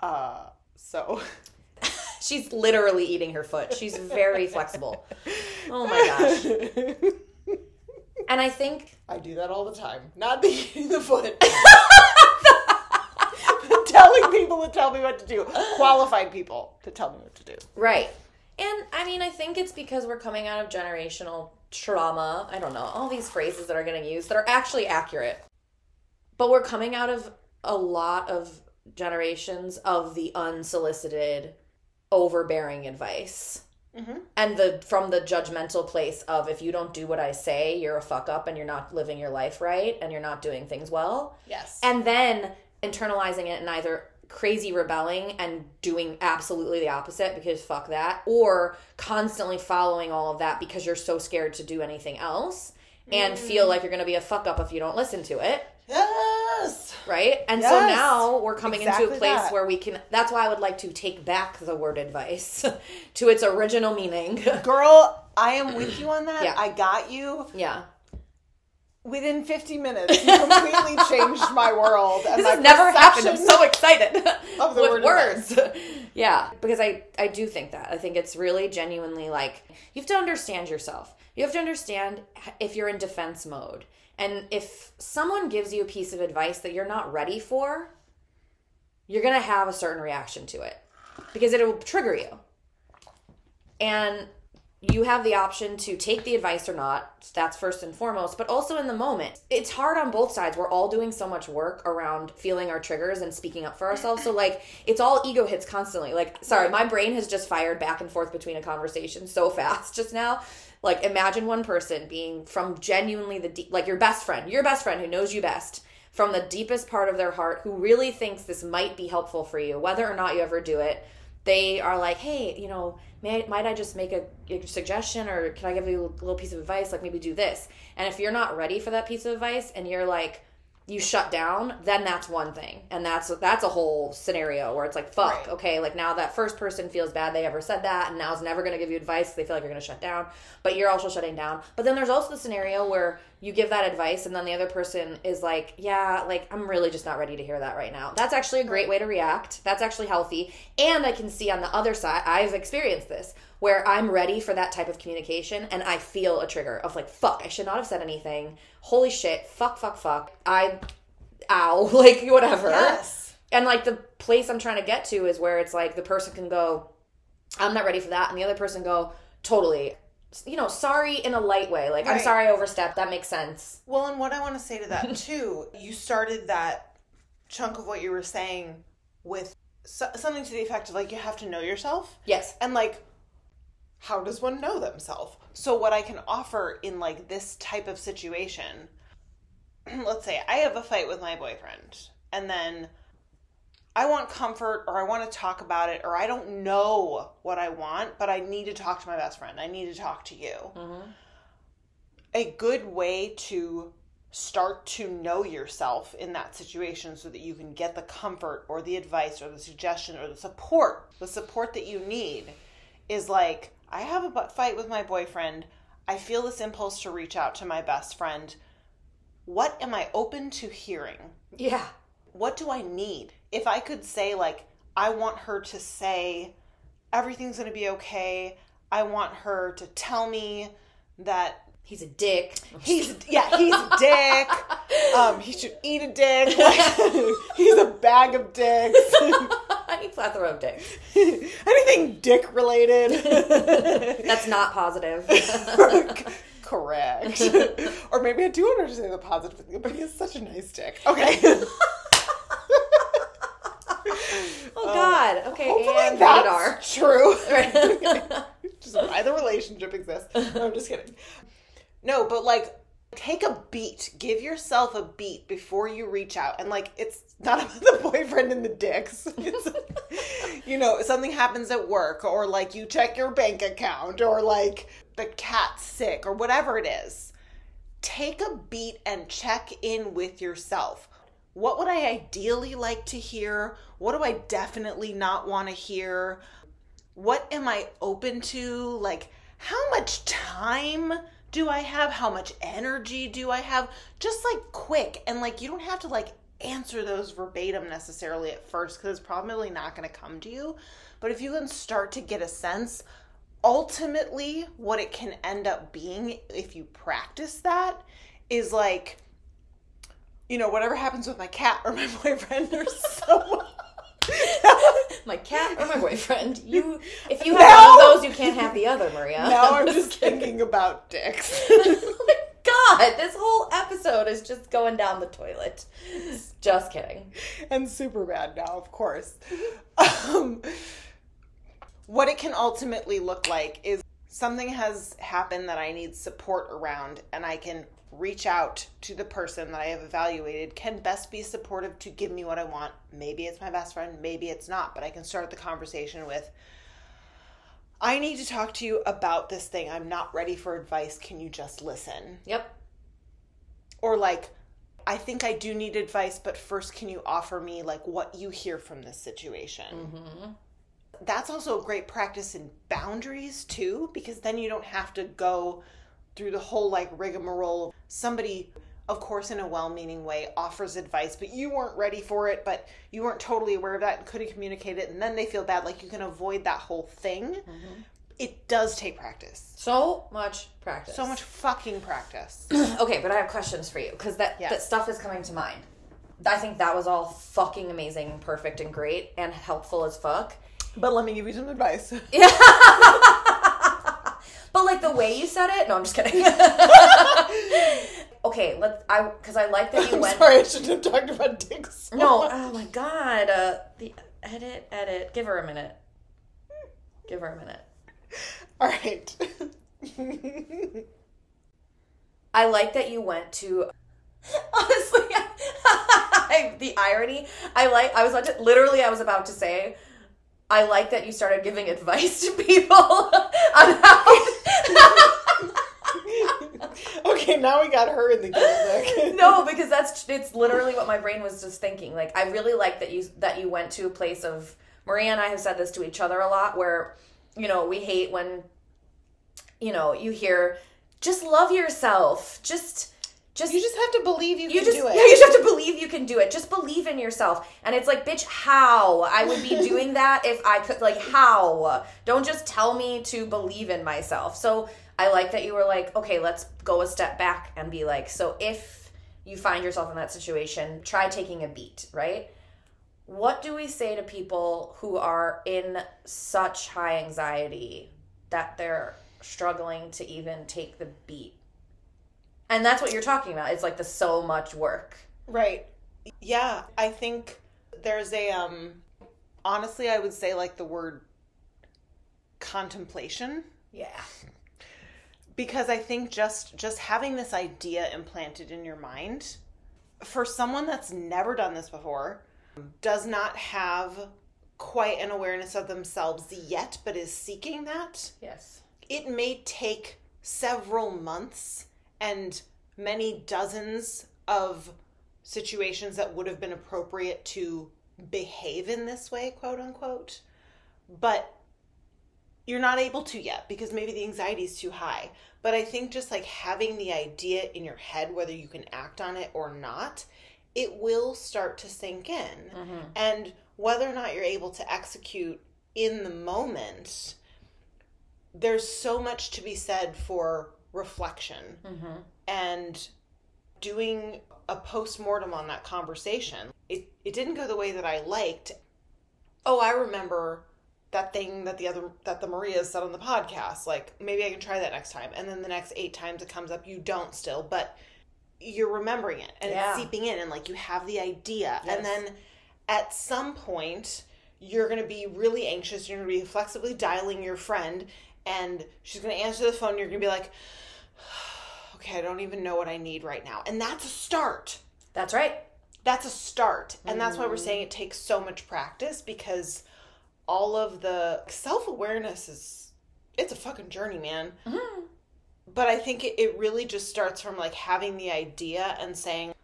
uh, so, She's literally eating her foot. She's very flexible. Oh my gosh. And I think I do that all the time. Not the eating the foot. Telling people to tell me what to do. Qualified people to tell me what to do. right. And I mean, I think it's because we're coming out of generational trauma. I don't know, all these phrases that are getting used that are actually accurate. But we're coming out of a lot of generations of the unsolicited, overbearing advice. Mm-hmm. And the from the judgmental place of if you don't do what I say, you're a fuck up and you're not living your life right and you're not doing things well. Yes. and then internalizing it and either crazy rebelling and doing absolutely the opposite because fuck that or constantly following all of that because you're so scared to do anything else and feel mm. like you're going to be a fuck up if you don't listen to it yes. right and so now we're coming into a place that. where we can that's why i would like to take back the word advice to its original meaning Girl, I am with you on that. Yeah. I got you. yeah Within 50 minutes, you completely changed my world. And this has never happened i'm so excited of the with word words yeah because i i do think that i think it's really genuinely like you have to understand yourself you have to understand if you're in defense mode and if someone gives you a piece of advice that you're not ready for you're going to have a certain reaction to it because it will trigger you and you have the option to take the advice or not. That's first and foremost, but also in the moment. It's hard on both sides. We're all doing so much work around feeling our triggers and speaking up for ourselves. So, like, it's all ego hits constantly. Like, sorry, my brain has just fired back and forth between a conversation so fast just now. Like, imagine one person being from genuinely the deep, like your best friend, your best friend who knows you best from the deepest part of their heart, who really thinks this might be helpful for you, whether or not you ever do it. They are like, hey, you know, may, might I just make a, a suggestion or can I give you a little piece of advice? Like maybe do this. And if you're not ready for that piece of advice and you're like, you shut down, then that's one thing, and that's that's a whole scenario where it's like, fuck, Right. okay, like now that first person feels bad they ever said that, and now is never going to give you advice. They feel like you're going to shut down, but you're also shutting down. But then there's also the scenario where you give that advice, and then the other person is like, yeah, like I'm really just not ready to hear that right now. That's actually a great way to react. That's actually healthy, and I can see on the other side, I've experienced this where I'm ready for that type of communication and I feel a trigger of like, fuck, I should not have said anything. Holy shit, fuck, fuck, fuck. I, ow, like whatever. Yes. And like the place I'm trying to get to is where it's like the person can go, I'm not ready for that. And the other person go, totally. You know, sorry in a light way. Like, I'm sorry I overstepped. That makes sense. Well, and what I want to say to that too, you started that chunk of what you were saying with so- something to the effect of like you have to know yourself, Yes. and like how does one know themselves? So what I can offer in like this type of situation, let's say I have a fight with my boyfriend, and then I want comfort or I want to talk about it or I don't know what I want, but I need to talk to my best friend. I need to talk to you. Mm-hmm. A good way to start to know yourself in that situation so that you can get the comfort or the advice or the suggestion or the support, the support that you need is like, I have a fight with my boyfriend. I feel this impulse to reach out to my best friend. What am I open to hearing? Yeah. what do I need? If I could say, like, I want her to say, everything's going to be okay. I want her to tell me that He's a dick. he's, yeah, he's a dick. Um, he should eat a dick. Like, he's a bag of dicks. Need plethora of dicks. Anything dick related. That's not positive. Correct. or maybe I do want her to say the positive thing, but he has such a nice dick. Okay. Oh, God. Okay. Hopefully and rated R. that's true. Right. just why the relationship exists. No, I'm just kidding. No, but like take a beat. Give yourself a beat before you reach out. And like it's not about the boyfriend and the dicks. It's you know, something happens at work or like you check your bank account or like the cat's sick or whatever it is. Take a beat and check in with yourself. What would I ideally like to hear? What do I definitely not want to hear? what am I open to? Like, how much time do I have? How much energy do I have? Just like quick. And like, you don't have to like answer those verbatim necessarily at first because it's probably not going to come to you. But if you can start to get a sense, ultimately, what it can end up being if you practice that is like, you know, whatever happens with my cat or my boyfriend or someone. my cat or my boyfriend. You, if you have No! one of those, you can't have the other, Maria. now I'm just thinking about dicks. oh my god, this whole episode is just going down the toilet. Just kidding. and super bad now, of course. Um, what it can ultimately look like is something has happened that I need support around, and I can reach out to the person that I have evaluated can best be supportive to give me what I want. Maybe it's my best friend, maybe it's not, but I can start the conversation with I need to talk to you about this thing. I'm not ready for advice. Can you just listen? Yep. or like i think i do need advice but first can you offer me like what you hear from this situation mm-hmm. that's also a great practice in boundaries too because then you don't have to go through the whole like rigmarole somebody of course in a well-meaning way offers advice but you weren't ready for it but you weren't totally aware of that and couldn't communicate it and then they feel bad like you can avoid that whole thing mm-hmm. it does take practice So much practice. so much fucking practice Okay, but I have questions for you because that Yeah. that stuff is coming to mind. I think that was all fucking amazing, perfect, and great, and helpful as fuck. but let me give you some advice But like the way you said it. No, I'm just kidding. okay, let's. I because I like that you I'm went. sorry, I shouldn't have talked about dicks. so No, much. oh my god. Uh, the edit, edit. Give her a minute. Give her a minute. All right. I like that you went to. Honestly, I, the irony. I like. I was about to, literally. I was about to say. I like that you started giving advice to people on how. okay, now we got her in the game. no, because that's it's literally what my brain was just thinking. Like I really like that you that you went to a place of Maria and I have said this to each other a lot where you know, we hate when you know, you hear just love yourself. Just just You just have to believe you, you can just do it. yeah, you just have to believe you can do it. Just believe in yourself. And it's like, bitch, how? I would be doing that if I could like how? Don't just tell me to believe in myself. So I like that you were like, okay, let's go a step back and be like, so if you find yourself in that situation, try taking a beat, right? What do we say to people who are in such high anxiety that they're struggling to even take the beat? And that's what you're talking about. It's like the so much work. Right. Yeah, I think there's a um honestly I would say like the word contemplation Yeah. because I think just just having this idea implanted in your mind for someone that's never done this before does not have quite an awareness of themselves yet but is seeking that Yes. it may take several months and many dozens of situations that would have been appropriate to behave in this way, quote unquote. But you're not able to yet because maybe the anxiety is too high. But I think just like having the idea in your head, whether you can act on it or not, it will start to sink in. Mm-hmm. And whether or not you're able to execute in the moment, there's so much to be said for reflection mm-hmm. and doing a post-mortem on that conversation it, it didn't go the way that i liked oh i remember that thing that the other that the maria said on the podcast like maybe i can try that next time and then the next eight times it comes up you don't still but you're remembering it and Yeah. it's seeping in and like you have the idea Yes. and then at some point you're going to be really anxious you're going to be flexibly dialing your friend and she's going to answer the phone you're going to be like okay i don't even know what i need right now. And that's a start. That's right. that's a start. And that's why we're mm. saying it takes so much practice because all of the self-awareness is it's a fucking journey man. Mm-hmm. But i think it, it really just starts from like having the idea and saying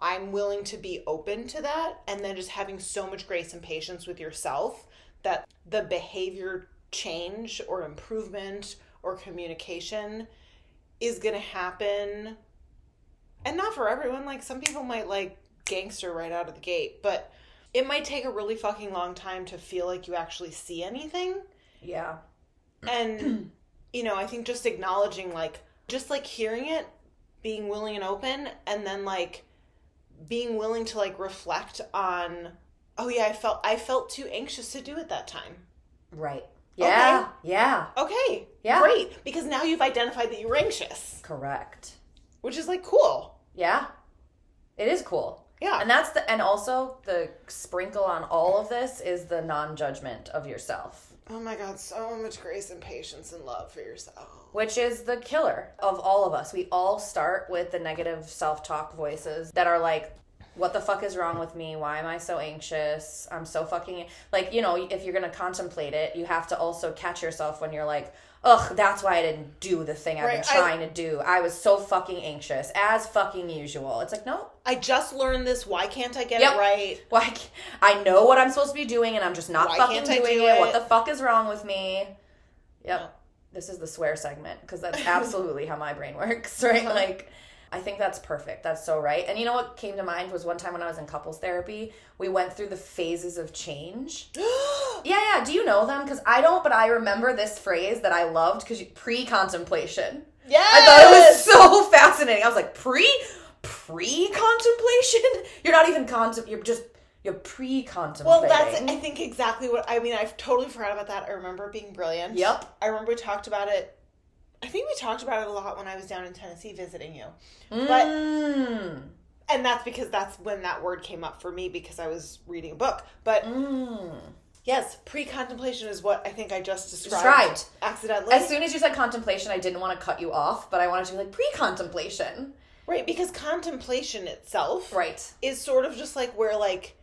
i'm willing to be open to that and then just having so much grace and patience with yourself that the behavior change or improvement or communication is going to happen and not for everyone like some people might like gangster right out of the gate but it might take a really fucking long time to feel like you actually see anything Yeah. and you know i think just acknowledging like just like hearing it being willing and open and then like being willing to like reflect on oh yeah i felt i felt too anxious to do it that time Right. Yeah. Yeah. okay Yeah. great because now you've identified that you were anxious Correct. which is like cool Yeah. It is cool. yeah And that's the and also the sprinkle on all of this is the non-judgment of yourself, oh my god so much grace and patience and love for yourself which is the killer of all of us. We all start with the negative self-talk voices that are like what the fuck is wrong with me? Why am I so anxious? I'm so fucking like, you know, if you're going to contemplate it, you have to also catch yourself when you're like, "Ugh, that's why I didn't do the thing I've Right, been I- trying to do. I was so fucking anxious as fucking usual." It's like, "No, i just learned this why can't i get Yep. it right Why? I know what I'm supposed to be doing, and I'm just not Why fucking I doing do it. What the fuck is wrong with me? Yep. This is the swear segment because that's absolutely how my brain works, right? Uh-huh. Like, I think that's perfect. That's so right. And you know what came to mind was one time when I was in couples therapy, we went through the phases of change. Yeah, yeah. Do you know them? Because I don't, but I remember this phrase that I loved because pre contemplation. Yeah. I thought it was so fascinating. I was like, pre pre contemplation? You're not even contem you're just you're pre contemplating. Well, that's I think exactly what I mean. I've totally forgot about that. I remember it being brilliant. Yep. I remember we talked about it I think we talked about it a lot when I was down in Tennessee visiting you. Mm. And that's because that's when that word came up for me because I was reading a book. But Mm. yes, pre contemplation is what I think I just described. Described. Accidentally. As soon as you said contemplation, I didn't want to cut you off, but I wanted to be like pre-contemplation. right, because contemplation itself Right. is sort of just like where like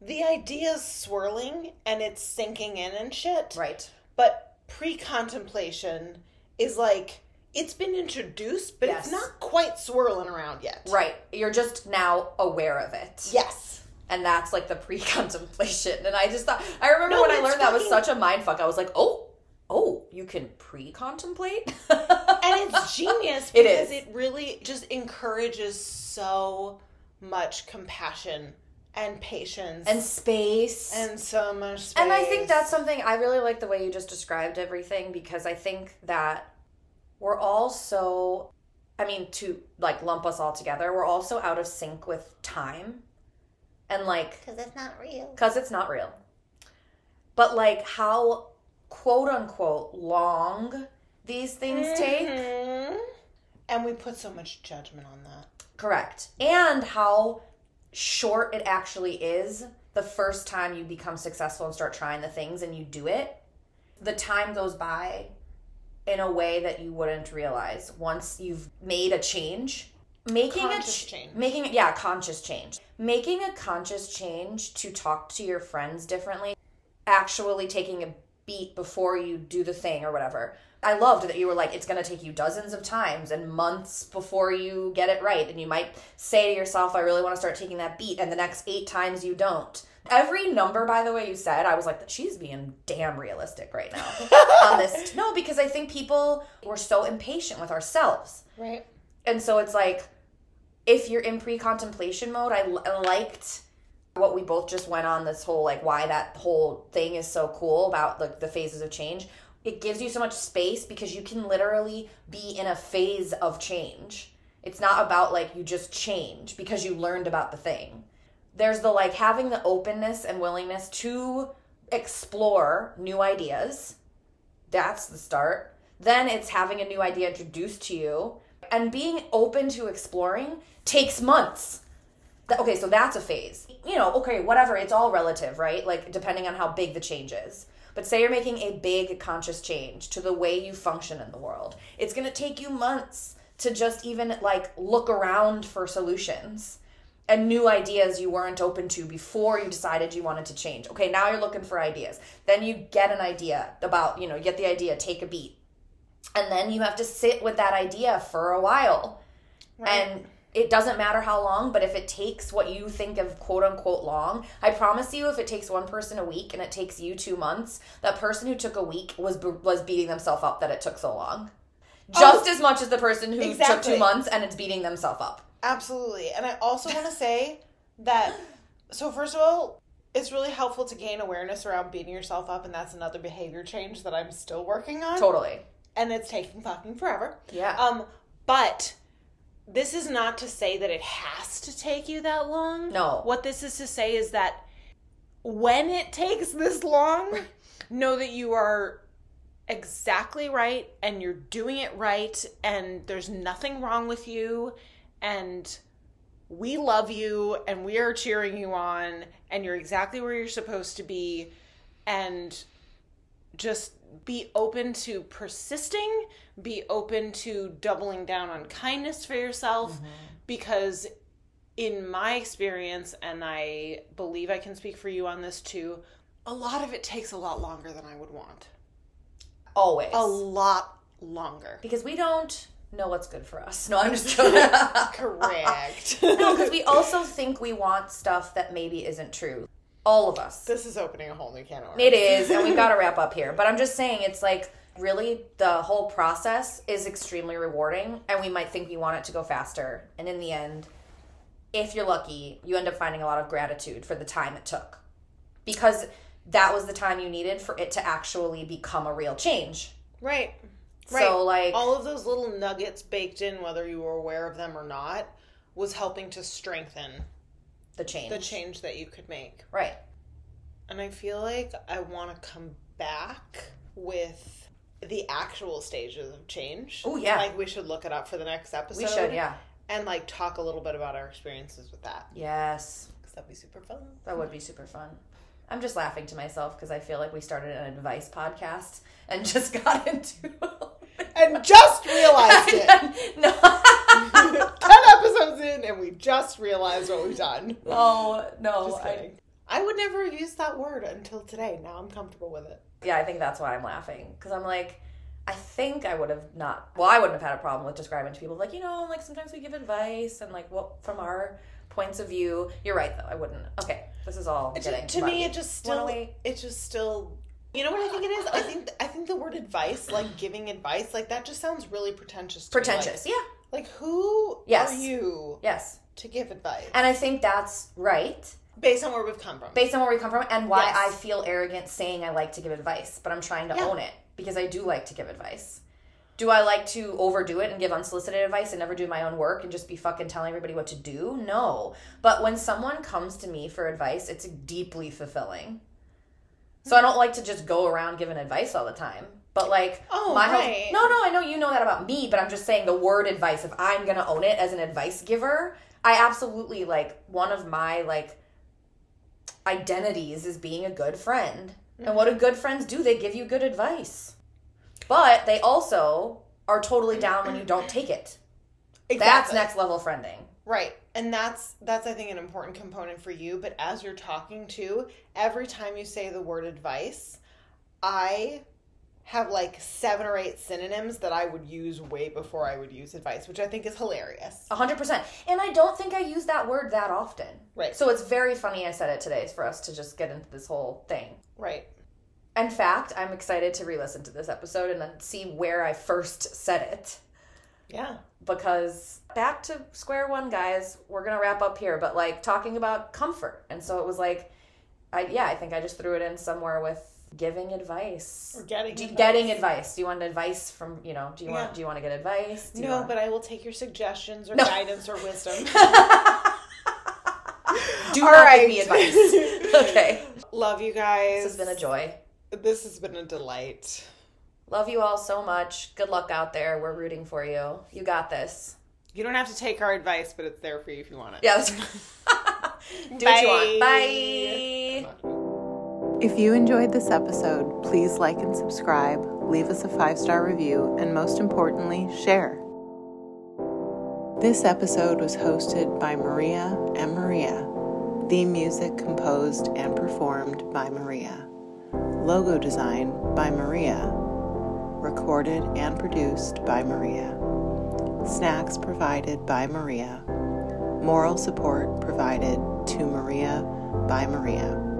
the idea's swirling and it's sinking in and shit. Right. But pre contemplation is like it's been introduced, but Yes. it's not quite swirling around yet. Right. You're just now aware of it. Yes. And that's like the pre-contemplation. And I just thought I remember No, when I learned that was such a mind fuck. I was like, "Oh, oh, you can pre-contemplate?" And it's genius because it really just encourages so much compassion and patience and space. and so much space. And I think that's something I really like the way you just described everything because I think that we're all so I mean to like lump us all together, we're all so out of sync with time. And like because it's not real. cuz it's not real. But like how quote unquote long these things take. Mhm. And we put so much judgment on that. Correct. And how short it actually is the first time you become successful and start trying the things and you do it. The time goes by in a way that you wouldn't realize once you've made a change. Making Conscious a change. making yeah, conscious change. Making a conscious change to talk to your friends differently, actually taking a beat before you do the thing or whatever. I loved that you were like, it's going to take you dozens of times and months before you get it right. And you might say to yourself, I really want to start taking that beat. And the next eight times you don't. Every number, by the way, you said, I was like, she's being damn realistic right now on this. No, because I think people, we're so impatient with ourselves. Right. And so it's like, if you're in pre contemplation mode, I, I liked what we both just went on this whole like why that whole thing is so cool about like the phases of change. It gives you so much space because you can literally be in a phase of change. It's not about like you just change because you learned about the thing. There's the like having the openness and willingness to explore new ideas. That's the start. Then it's having a new idea introduced to you and being open to exploring takes months. Okay, so that's a phase. You know, okay, whatever, it's all relative, right? Like, depending on how big the change is. But say you're making a big conscious change to the way you function in the world. It's gonna take you months to just even like look around for solutions and new ideas you weren't open to before you decided you wanted to change. Okay, now you're looking for ideas. Then you get an idea about, you know, get the idea, take a beat. And then you have to sit with that idea for a while. And it doesn't matter how long, but if it takes what you think of quote unquote long, I promise you, if it takes one person a week and it takes you two months, that person who took a week was was beating themselves up that it took so long, just as much as the person who took two months and it's beating themselves up. Absolutely. And I also want to say that, so first of all, it's really helpful to gain awareness around beating yourself up, and that's another behavior change that I'm still working on. Totally. And it's taking fucking forever. Yeah. Um, but this is not to say that it has to take you that long. No. What this is to say is that when it takes this long, know that you are exactly right and you're doing it right and there's nothing wrong with you and we love you and we are cheering you on and you're exactly where you're supposed to be and just be open to persisting, be open to doubling down on kindness for yourself mm-hmm. because in my experience and I believe I can speak for you on this too, a lot of it takes a lot longer than I would want. Always. A lot longer. because we don't know what's good for us. No, I'm just joking. Correct. no, because we also think we want stuff that maybe isn't true. All of us. this is opening a whole new can of worms. It is, and we've got to wrap up here. But I'm just saying, it's like really the whole process is extremely rewarding, and we might think we want it to go faster. And in the end, if you're lucky, you end up finding a lot of gratitude for the time it took because that was the time you needed for it to actually become a real change. Right. Right. So, like, all of those little nuggets baked in, whether you were aware of them or not, was helping to strengthen the change. the change that you could make. Right. And I feel like I want to come back with the actual stages of change. Oh, yeah. Like we should look it up for the next episode. We should, yeah. And like talk a little bit about our experiences with that. Yes. Because that'd be super fun. That would be super fun. I'm just laughing to myself because I feel like we started an advice podcast and just got into And just realized it. no. Ten episodes in, and we just realized what we've done. Oh no. I. I would never have used that word until today. Now I'm comfortable with it. yeah, I think that's why I'm laughing because I'm like, I think I would have not. Well, I wouldn't have had a problem with describing to people like you know, like sometimes we give advice and like what from our points of view. You're right though. I wouldn't. Okay, this is all It to muddy. me, it just still, it just still. You know what I think it is? I think I think the word advice, like giving advice, like that just sounds really pretentious. To me. pretentious. yeah. Like, like who Yes. are you Yes. to give advice And I think that's right. based on where we've come from? based on where we come from and why Yes. I feel arrogant saying I like to give advice, but I'm trying to Yeah. own it because I do like to give advice. Do I like to overdo it and give unsolicited advice and never do my own work and just be fucking telling everybody what to do? No. But when someone comes to me for advice, it's deeply fulfilling. So I don't like to just go around giving advice all the time. But like Oh, my health- right. no, no, I know you know that about me, but I'm just saying the word advice. If I'm gonna own it as an advice giver, I absolutely like one of my like identities is being a good friend. And what do mm-hmm. good friends do? They give you good advice. But they also are totally down when you don't take it. That's next level friending. Right. And that's that's I think an important component for you, but as you're talking to, every time you say the word advice, I have like seven or eight synonyms that I would use way before I would use advice, which I think is hilarious. A hundred percent. And I don't think I use that word that often. Right. So it's very funny I said it today for us to just get into this whole thing. Right. In fact, I'm excited to re-listen to this episode and then see where I first said it. Yeah. because back to square one guys we're gonna wrap up here but like talking about comfort and so it was like i yeah i think i just threw it in somewhere with giving advice Or getting Do- advice. getting advice do you want advice from you know do you Yeah. want do you want to get advice No, want... but I will take your suggestions or No. guidance or wisdom. do All not right. give me advice okay Love you guys. this has been a joy This has been a delight. Love you all so much good luck out there we're rooting for you you got this You don't have to take our advice, but it's there for you if you want it. yeah that's... do what you want bye If you enjoyed this episode, please like and subscribe, leave us a five star review, and most importantly, share. This episode was hosted by Maria and Maria. Theme music composed and performed by Maria. Logo design by Maria. Recorded and produced by Maria. Snacks provided by Maria. Moral support provided to Maria by Maria.